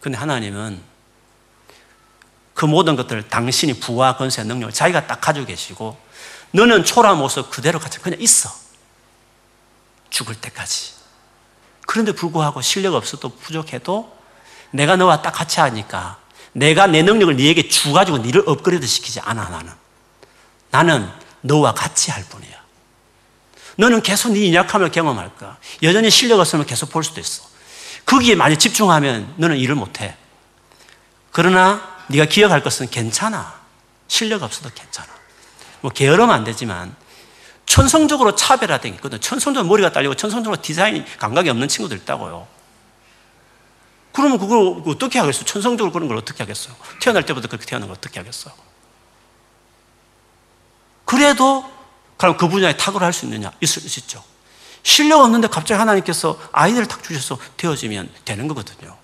근데 하나님은 그 모든 것들을 당신이 부와 권세 능력을 자기가 딱 가지고 계시고 너는 초라 모습 그대로 같이 그냥 있어. 죽을 때까지. 그런데 불구하고 실력 없어도 부족해도 내가 너와 딱 같이 하니까 내가 내 능력을 네에게 주가지고 네를 업그레이드 시키지 않아 나는. 나는 너와 같이 할 뿐이야. 너는 계속 네 약함을 경험할 거야. 여전히 실력 없으면 계속 볼 수도 있어. 거기에 많이 집중하면 너는 일을 못해. 그러나 네가 기억할 것은 괜찮아. 실력 없어도 괜찮아. 뭐 게으르면 안 되지만 천성적으로 차별화된 게 있거든. 천성적으로 머리가 딸리고 천성적으로 디자인 감각이 없는 친구들 있다고요. 그러면 그걸 어떻게 하겠어? 천성적으로 그런 걸 어떻게 하겠어요? 태어날 때부터 그렇게 태어난 걸 어떻게 하겠어요? 그래도 그럼 그 분야에 탁월할 수 있느냐? 있을 수 있죠. 실력 없는데 갑자기 하나님께서 아이들을 탁 주셔서 되어지면 되는 거거든요.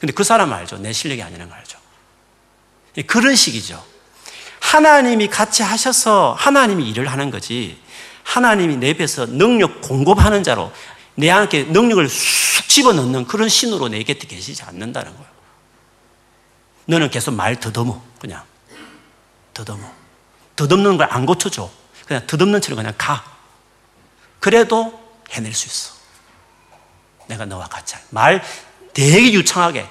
근데 그 사람 알죠. 내 실력이 아니라는 거 알죠. 그런 식이죠. 하나님이 같이 하셔서 하나님이 일을 하는 거지. 하나님이 내 배에서 능력 공급하는 자로 내 안에 능력을 쑥 집어넣는 그런 신으로 내 곁에 계시지 않는다는 거예요. 너는 계속 말 더듬어. 그냥. 더듬어. 더듬는 걸 안 고쳐줘. 그냥 더듬는 채로 그냥 가. 그래도 해낼 수 있어. 내가 너와 같이 할. 말 되게 유창하게,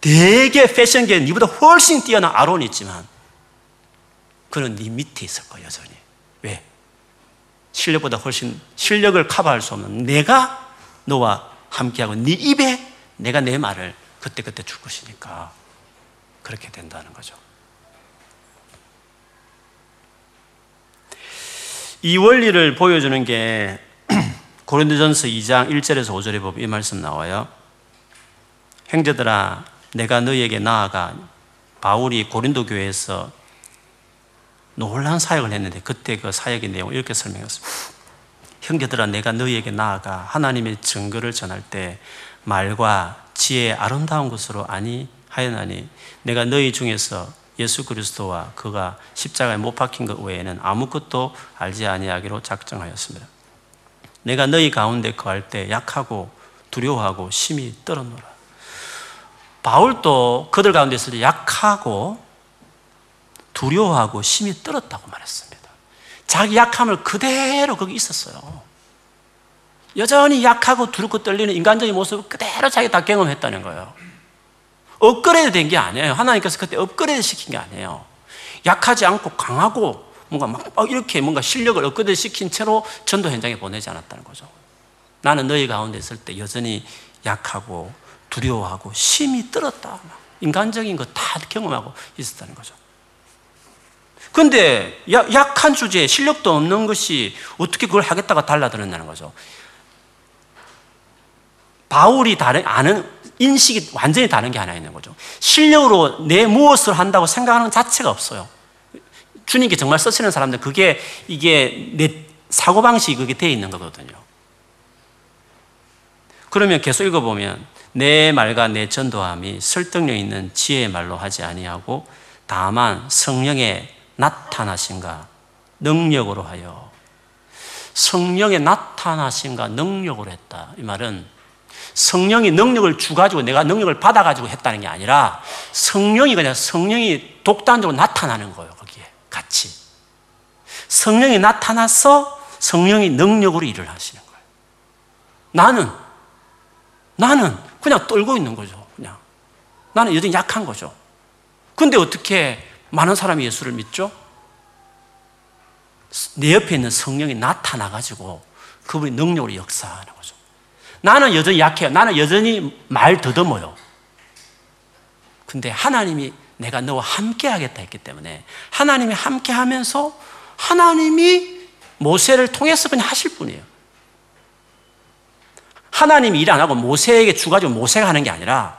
되게 패션계 니보다 훨씬 뛰어난 아론이 있지만, 그는 네 밑에 있을 거야, 여전히. 왜? 실력보다 훨씬 실력을 커버할 수 없는 내가 너와 함께하고 네 입에 내가 내 말을 그때그때 줄 것이니까 그렇게 된다는 거죠. 이 원리를 보여주는 게 고린도전서 2장 1절에서 5절에 보면 이 말씀 나와요. 형제들아 내가 너희에게 나아가 바울이 고린도 교회에서 놀란 사역을 했는데 그때 그 사역의 내용을 이렇게 설명했습니다. 형제들아 내가 너희에게 나아가 하나님의 증거를 전할 때 말과 지혜의 아름다운 것으로 아니 하였나니 내가 너희 중에서 예수 그리스도와 그가 십자가에 못 박힌 것 외에는 아무것도 알지 아니하기로 작정하였습니다. 내가 너희 가운데 거할 때 약하고 두려워하고 심히 떨어노라. 바울도 그들 가운데 있을 때 약하고 두려워하고 심히 떨었다고 말했습니다. 자기 약함을 그대로 거기 있었어요. 여전히 약하고 두렵고 떨리는 인간적인 모습을 그대로 자기 다 경험했다는 거예요. 업그레이드 된 게 아니에요. 하나님께서 그때 업그레이드 시킨 게 아니에요. 약하지 않고 강하고 뭔가 막 이렇게 뭔가 실력을 업그레이드 시킨 채로 전도 현장에 보내지 않았다는 거죠. 나는 너희 가운데 있을 때 여전히 약하고 두려워하고 심히 떨었다. 인간적인 거 다 경험하고 있었다는 거죠. 근데 약한 주제에 실력도 없는 것이 어떻게 그걸 하겠다가 달라들었냐는 거죠. 바울이 다른, 아는 인식이 완전히 다른 게 하나 있는 거죠. 실력으로 내 무엇을 한다고 생각하는 자체가 없어요. 주님께 정말 쓰시는 사람들 그게 이게 내 사고방식이 그게 되어 있는 거거든요. 그러면 계속 읽어보면 내 말과 내 전도함이 설득력 있는 지혜의 말로 하지 아니하고 다만 성령의 나타나신가 능력으로 하여 성령의 나타나신가 능력으로 했다. 이 말은 성령이 능력을 주가지고 내가 능력을 받아가지고 했다는 게 아니라 성령이 그냥 성령이 독단적으로 나타나는 거예요. 거기에 같이. 성령이 나타나서 성령이 능력으로 일을 하시는 거예요. 나는, 나는 그냥 떨고 있는 거죠. 그냥. 나는 여전히 약한 거죠. 근데 어떻게 많은 사람이 예수를 믿죠? 내 옆에 있는 성령이 나타나가지고 그분이 능력으로 역사하는 거죠. 나는 여전히 약해요. 나는 여전히 말 더듬어요. 근데 하나님이 내가 너와 함께 하겠다 했기 때문에 하나님이 함께 하면서 하나님이 모세를 통해서 그냥 하실 분이에요. 하나님이 일 안 하고 모세에게 주가지고 모세가 하는 게 아니라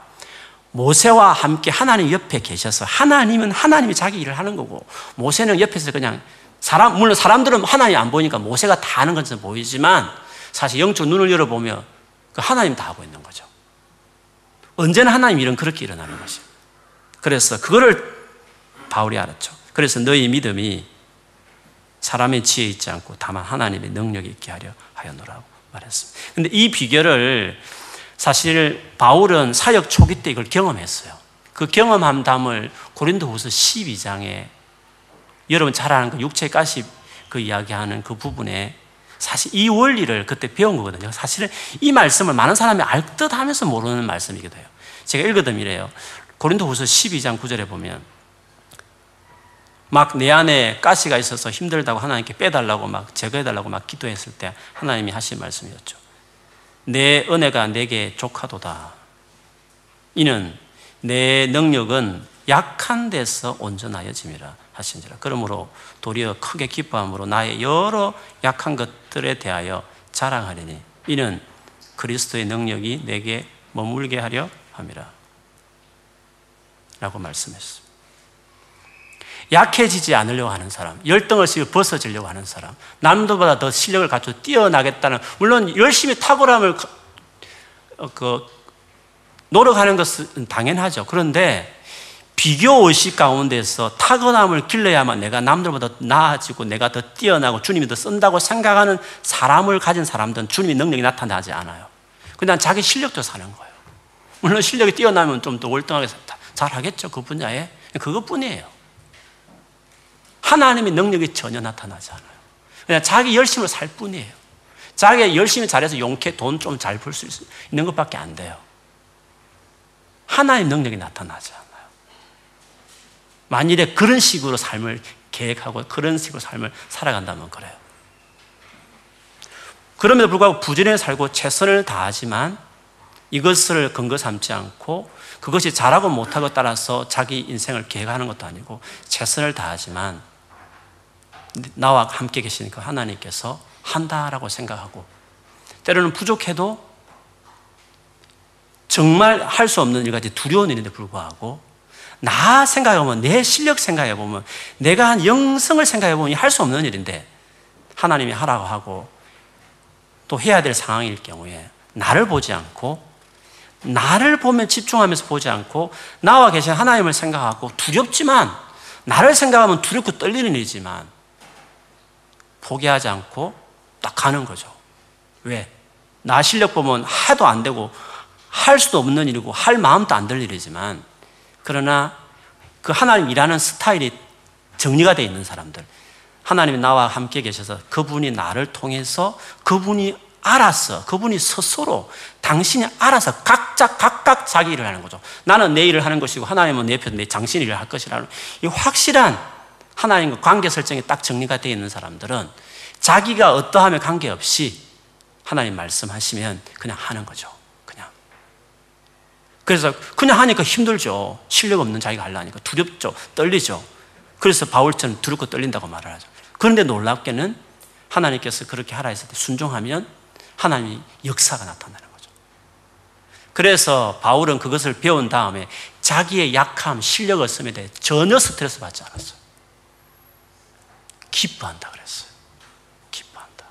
모세와 함께 하나님 옆에 계셔서 하나님은 하나님이 자기 일을 하는 거고 모세는 옆에서 그냥 사람 물론 사람들은 하나님 안 보니까 모세가 다 하는 것처럼 보이지만 사실 영적 눈을 열어보면 그 하나님 다 하고 있는 거죠. 언제나 하나님 일은 그렇게 일어나는 것이요. 그래서 그거를 바울이 알았죠. 그래서 너희 믿음이 사람의 지혜 있지 않고 다만 하나님의 능력이 있게 하려 하였노라고 말했습니다. 근데 이 비결을 사실 바울은 사역 초기 때 이걸 경험했어요. 그 경험함담을 고린도후서 12장에 여러분 잘 아는 그 육체 가시 그 이야기하는 그 부분에 사실 이 원리를 그때 배운 거거든요. 사실은 이 말씀을 많은 사람이 알 듯 하면서 모르는 말씀이기도 해요. 제가 읽어드면 이래요. 고린도후서 12장 9절에 보면 막 내 안에 가시가 있어서 힘들다고 하나님께 빼달라고 막 제거해달라고 막 기도했을 때 하나님이 하신 말씀이었죠. 내 은혜가 내게 족하도다. 이는 내 능력은 약한 데서 온전하여짐이라 하신지라. 그러므로 도리어 크게 기뻐함으로 나의 여러 약한 것들에 대하여 자랑하리니 이는 그리스도의 능력이 내게 머물게 하려 함이라. 라고 말씀했습니다. 약해지지 않으려고 하는 사람, 열등을씩 벗어지려고 하는 사람, 남들보다 더 실력을 갖춰 뛰어나겠다는, 물론 열심히 탁월함을 어, 그, 노력하는 것은 당연하죠. 그런데 비교 의식 가운데서 탁월함을 길러야만 내가 남들보다 나아지고 내가 더 뛰어나고 주님이 더 쓴다고 생각하는 사람을 가진 사람들은 주님의 능력이 나타나지 않아요. 그냥 자기 실력도 사는 거예요. 물론 실력이 뛰어나면 좀 더 월등하게 잘하겠죠. 그 분야에. 그것뿐이에요. 하나님의 능력이 전혀 나타나지 않아요. 그냥 자기 열심을 살 뿐이에요. 자기가 열심히 잘해서 용케 돈 좀 잘 벌 수 있는 것밖에 안 돼요. 하나의 능력이 나타나지 않아요. 만일에 그런 식으로 삶을 계획하고 그런 식으로 삶을 살아간다면 그래요. 그럼에도 불구하고 부지런히 살고 최선을 다하지만 이것을 근거 삼지 않고 그것이 잘하고 못하고 따라서 자기 인생을 계획하는 것도 아니고 최선을 다하지만 나와 함께 계시니까 하나님께서 한다라고 생각하고 때로는 부족해도 정말 할 수 없는 일까지 두려운 일인데 불구하고 나 생각해보면 내 실력 생각해보면 내가 한 영성을 생각해보면 할 수 없는 일인데 하나님이 하라고 하고 또 해야 될 상황일 경우에 나를 보지 않고 나를 보면 집중하면서 보지 않고 나와 계신 하나님을 생각하고 두렵지만 나를 생각하면 두렵고 떨리는 일이지만 포기하지 않고 딱 가는 거죠. 왜? 나 실력 보면 해도 안 되고 할 수도 없는 일이고 할 마음도 안 들 일이지만 그러나 그 하나님 일하는 스타일이 정리가 되어 있는 사람들 하나님이 나와 함께 계셔서 그분이 나를 통해서 그분이 알아서 그분이 스스로 당신이 알아서 각자 각각 자기 일을 하는 거죠. 나는 내 일을 하는 것이고 하나님은 내 편, 내 당신 일을 할 것이라는 이 확실한 하나님과 관계 설정이 딱 정리가 되어 있는 사람들은 자기가 어떠함에 관계없이 하나님 말씀하시면 그냥 하는 거죠. 그냥. 그래서 그냥 하니까 힘들죠. 실력 없는 자기가 하려니까 두렵죠. 떨리죠. 그래서 바울처럼 두렵고 떨린다고 말을 하죠. 그런데 놀랍게는 하나님께서 그렇게 하라 했을 때 순종하면 하나님이 역사가 나타나는 거죠. 그래서 바울은 그것을 배운 다음에 자기의 약함, 실력을 쓰에 대해 전혀 스트레스 받지 않았어요. 기뻐한다 그랬어요. 기뻐한다.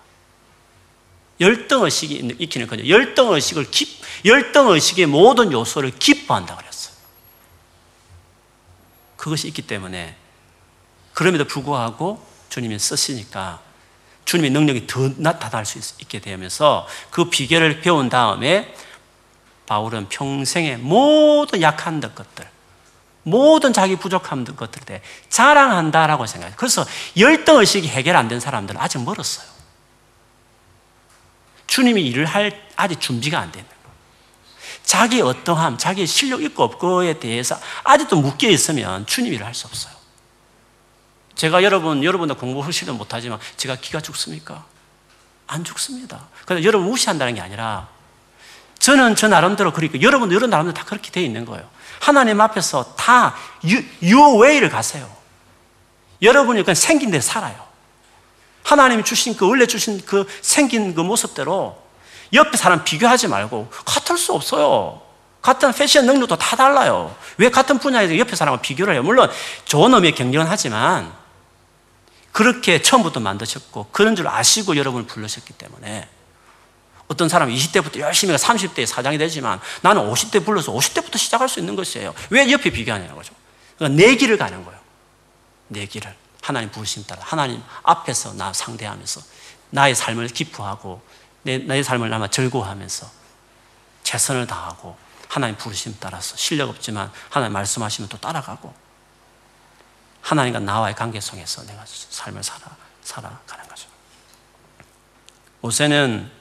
열등 의식이 익히는 거죠. 열등 의식을, 기, 열등 의식의 모든 요소를 기뻐한다 그랬어요. 그것이 있기 때문에 그럼에도 불구하고 주님이 쓰시니까 주님의 능력이 더 나타날 수 있게 되면서 그 비결을 배운 다음에 바울은 평생의 모든 약한 것들, 모든 자기 부족한 것들에 대해 자랑한다라고 생각해요. 그래서 열등 의식이 해결 안 된 사람들은 아직 멀었어요. 주님이 일을 할 아직 준비가 안 되는 거예요. 자기 어떠함, 자기 실력 있고 없고에 대해서 아직도 묶여 있으면 주님 일을 할 수 없어요. 제가 여러분, 여러분도 공부 훨씬 못하지만 제가 기가 죽습니까? 안 죽습니다. 그래서 여러분 무시한다는 게 아니라 저는 저 나름대로 그러니까 여러분도 여러분 나름대로 다 그렇게 되어 있는 거예요. 하나님 앞에서 다 you, your way를 가세요. 여러분이 그냥 생긴 데 살아요. 하나님이 주신 그 원래 주신 그 생긴 그 모습대로 옆에 사람 비교하지 말고 같을 수 없어요. 같은 패션 능력도 다 달라요. 왜 같은 분야에서 옆에 사람과 비교를 해요? 물론 좋은 의미의 경쟁은 하지만 그렇게 처음부터 만드셨고 그런 줄 아시고 여러분을 불러셨기 때문에 어떤 사람은 20대부터 열심히 30대에 사장이 되지만 나는 50대 불러서 50대부터 시작할 수 있는 것이에요. 왜 옆에 비교하냐고. 그러니까 내 길을 가는 거예요. 내 길을. 하나님 부르심 따라. 하나님 앞에서 나 상대하면서 나의 삶을 기뻐하고 내, 나의 삶을 남아 즐거워하면서 최선을 다하고 하나님 부르심 따라서 실력 없지만 하나님 말씀하시면 또 따라가고 하나님과 나와의 관계 속에서 내가 삶을 살아, 살아가는 거죠. 모세는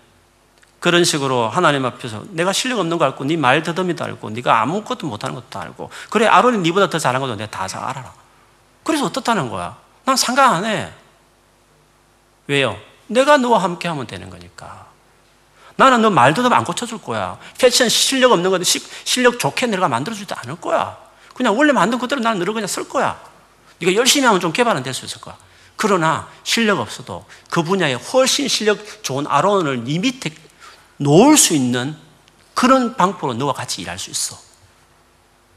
그런 식으로 하나님 앞에서 내가 실력 없는 거 알고 네 말 더듬이도 알고 네가 아무것도 못하는 것도 알고 그래 아론이 네보다 더 잘한 것도 내가 다 잘 알아라. 그래서 어떻다는 거야? 난 상관 안 해. 왜요? 내가 너와 함께 하면 되는 거니까. 나는 너 말도 안 고쳐줄 거야. 패션 실력 없는 건데 실력 좋게 내가 만들어주지 않을 거야. 그냥 원래 만든 그대로 나는 너를 그냥 쓸 거야. 네가 열심히 하면 좀 개발은 될 수 있을 거야. 그러나 실력 없어도 그 분야에 훨씬 실력 좋은 아론을 네 밑에 놓을 수 있는 그런 방법으로 너와 같이 일할 수 있어.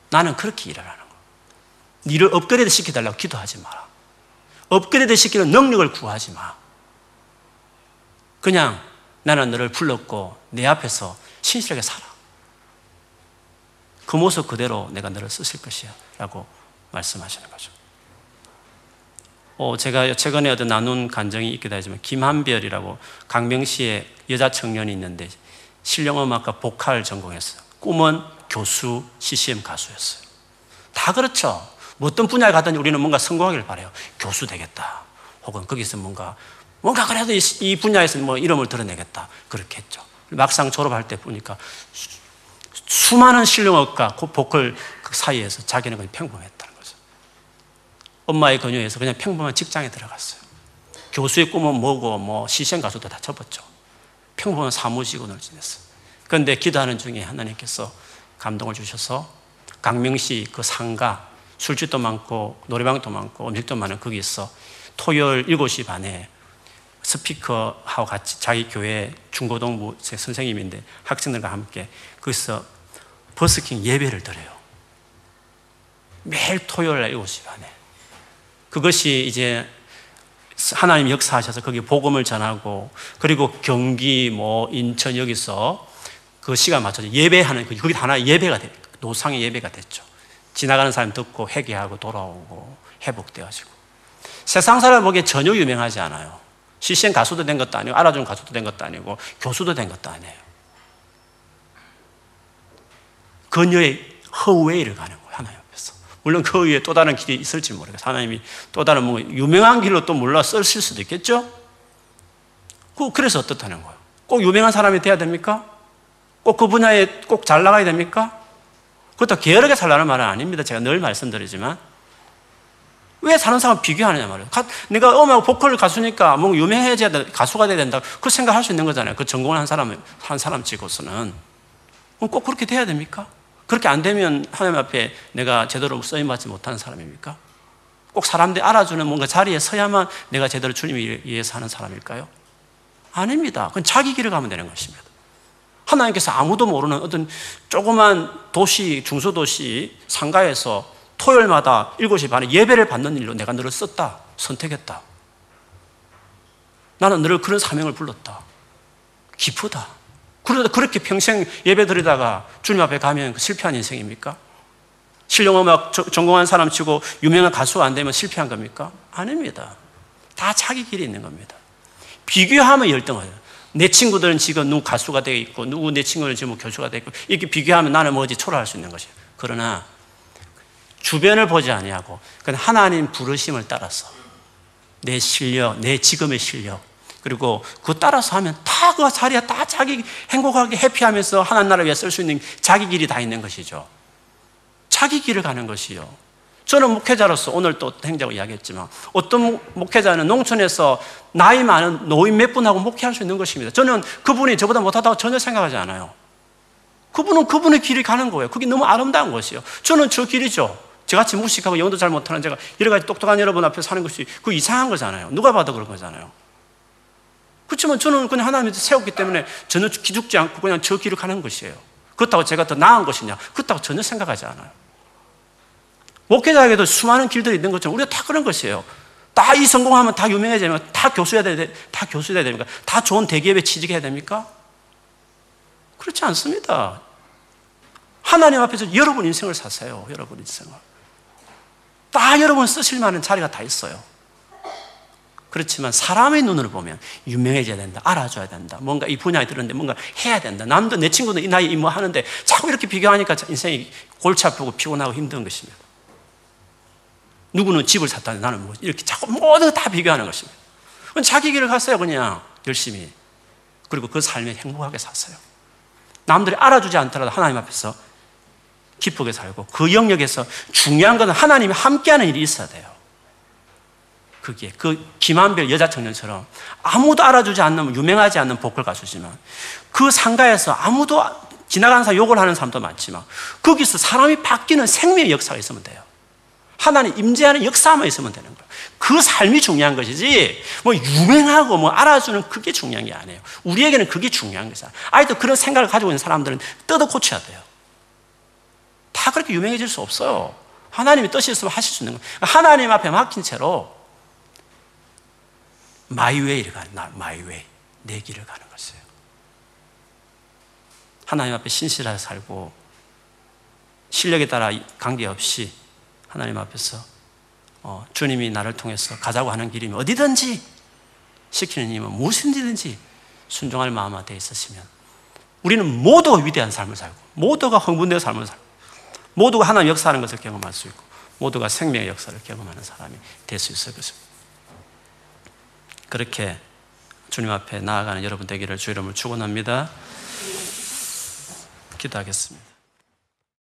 나는 그렇게 일을 하는 거야. 니를 업그레이드 시켜달라고 기도하지 마라. 업그레이드 시키는 능력을 구하지 마. 그냥 나는 너를 불렀고 내 앞에서 신실하게 살아. 그 모습 그대로 내가 너를 쓰실 것이야. 라고 말씀하시는 거죠. 어, 제가 최근에 어떤 나눈 간정이 있기도 하지만 김한별이라고 강명시의 여자 청년이 있는데 실용음악과 보컬 전공했어요. 꿈은 교수, CCM 가수였어요. 다 그렇죠. 뭐 어떤 분야에 가든지 우리는 뭔가 성공하기를 바래요. 교수 되겠다. 혹은 거기서 뭔가 뭔가 그래도 이 분야에서 뭐 이름을 드러내겠다. 그렇게 했죠. 막상 졸업할 때 보니까 수, 많은 실용업과 그 보컬 그 사이에서 자기는 그냥 평범했다는 거죠. 엄마의 권유에서 그냥 평범한 직장에 들어갔어요. 교수의 꿈은 뭐고 뭐 시시한 가수도 다 접었죠. 평범한 사무직원을 지냈어요. 그런데 기도하는 중에 하나님께서 감동을 주셔서 강명시 그 상가 술집도 많고 노래방도 많고 음식도 많은 거기서 토요일 7시 반에 스피커하고 같이 자기 교회 중고등부 선생님인데 학생들과 함께 거기서 버스킹 예배를 드려요. 매일 토요일 날 7시 반에. 그것이 이제 하나님 역사하셔서 거기 복음을 전하고 그리고 경기 뭐 인천 여기서 그 시간 맞춰서 예배하는 그, 거기 하나 예배가 돼 노상의 예배가 됐죠. 지나가는 사람 듣고 회개하고 돌아오고 회복되어지고 세상 사람 보기에 전혀 유명하지 않아요. CCN 가수도 된 것도 아니고 알아주는 가수도 된 것도 아니고 교수도 된 것도 아니에요. 그녀의 허웨이를 가는 거예요. 물론 그 위에 또 다른 길이 있을지 모르겠어요. 하나님이 또 다른 뭐 유명한 길로 또 몰라 쓰실 수도 있겠죠? 그래서 어떻다는 거예요? 꼭 유명한 사람이 돼야 됩니까? 꼭 그 분야에 꼭 잘 나가야 됩니까? 그것도 게으르게 살라는 말은 아닙니다. 제가 늘 말씀드리지만. 왜 다른 사람 비교하느냐 말이에요. 내가 음악 보컬 가수니까 뭐 유명해져야 돼, 가수가 돼야 된다. 그 생각할 수 있는 거잖아요. 그 전공을 한 사람, 한 사람 치고서는. 꼭 그렇게 돼야 됩니까? 그렇게 안 되면 하나님 앞에 내가 제대로 쓰임받지 못하는 사람입니까? 꼭 사람들이 알아주는 뭔가 자리에 서야만 내가 제대로 주님을 위해서 하는 사람일까요? 아닙니다. 그건 자기 길을 가면 되는 것입니다. 하나님께서 아무도 모르는 어떤 조그만 도시, 중소도시 상가에서 토요일마다 7시 반에 예배를 받는 일로 내가 너를 썼다. 선택했다. 나는 너를 그런 사명을 불렀다. 기쁘다. 그러다 그렇게 평생 예배 드리다가 주님 앞에 가면 실패한 인생입니까? 실용음악 전공한 사람 치고 유명한 가수가 안 되면 실패한 겁니까? 아닙니다. 다 자기 길이 있는 겁니다. 비교하면 열등해요. 내 친구들은 지금 누구 가수가 되어 있고, 누구 내 친구는 지금 뭐 교수가 되어 있고, 이렇게 비교하면 나는 뭐지 초라할 수 있는 것이에요. 그러나 주변을 보지 아니하고 그냥 하나님 부르심을 따라서 내 실력, 내 지금의 실력 그리고 그 따라서 하면 다 그 자리에 다 자기 행복하게 해피하면서 하나님 나라 위해 쓸 수 있는 자기 길이 다 있는 것이죠. 자기 길을 가는 것이요. 저는 목회자로서 오늘 또 행자고 이야기했지만 어떤 목회자는 농촌에서 나이 많은 노인 몇 분하고 목회할 수 있는 것입니다. 저는 그분이 저보다 못하다고 전혀 생각하지 않아요. 그분은 그분의 길이 가는 거예요. 그게 너무 아름다운 것이요. 저는 저 길이죠. 저같이 무식하고 영어도 잘 못하는 제가 여러 가지 똑똑한 여러분 앞에 사는 것이 그 이상한 거잖아요. 누가 봐도 그런 거잖아요. 그렇지만 저는 그냥 하나님이 세웠기 때문에 전혀 기죽지 않고 그냥 저 길을 가는 것이에요. 그렇다고 제가 더 나은 것이냐? 그렇다고 전혀 생각하지 않아요. 목회자에게도 수많은 길들이 있는 것처럼 우리가 다 그런 것이에요. 다 이 성공하면 다 유명해지면 다 교수해야 돼, 다 교수해야 됩니까? 다 좋은 대기업에 취직해야 됩니까? 그렇지 않습니다. 하나님 앞에서 여러분 인생을 사세요. 여러분 인생을. 다 여러분 쓰실 만한 자리가 다 있어요. 그렇지만 사람의 눈으로 보면 유명해져야 된다. 알아줘야 된다. 뭔가 이 분야에 들었는데 뭔가 해야 된다. 남도 내 친구도 이 나이에 뭐 하는데 자꾸 이렇게 비교하니까 인생이 골치 아프고 피곤하고 힘든 것입니다. 누구는 집을 샀다는데 나는 뭐 이렇게 자꾸 모두 다 비교하는 것입니다. 자기 길을 갔어요. 그냥 열심히. 그리고 그 삶에 행복하게 샀어요. 남들이 알아주지 않더라도 하나님 앞에서 기쁘게 살고 그 영역에서 중요한 것은 하나님이 함께하는 일이 있어야 돼요. 그게 그 김한별 여자 청년처럼 아무도 알아주지 않는 유명하지 않는 보컬 가수지만 그 상가에서 아무도 지나가는 사람 욕을 하는 사람도 많지만 거기서 사람이 바뀌는 생명의 역사가 있으면 돼요. 하나님 임재하는 역사만 있으면 되는 거예요. 그 삶이 중요한 것이지 뭐 유명하고 뭐 알아주는 그게 중요한 게 아니에요. 우리에게는 그게 중요한 것이야. 아직도 그런 생각을 가지고 있는 사람들은 뜯어 고쳐야 돼요. 다 그렇게 유명해질 수 없어요. 하나님이 뜻이 있으면 하실 수 있는 거예요. 하나님 앞에 맡긴 채로 my way를 가는 my way 내 길을 가는 것이에요. 하나님 앞에 신실하게 살고 실력에 따라 관계없이 하나님 앞에서 어, 주님이 나를 통해서 가자고 하는 길이면 어디든지 시키는 일이면 무엇이든지 순종할 마음에 돼 있으시면 우리는 모두가 위대한 삶을 살고 모두가 흥분되는 삶을 살고 모두가 하나님 역사하는 것을 경험할 수 있고 모두가 생명의 역사를 경험하는 사람이 될 수 있을 것입니다. 그렇게 주님 앞에 나아가는 여러분 되기를 주 이름을 축원합니다. 기도하겠습니다.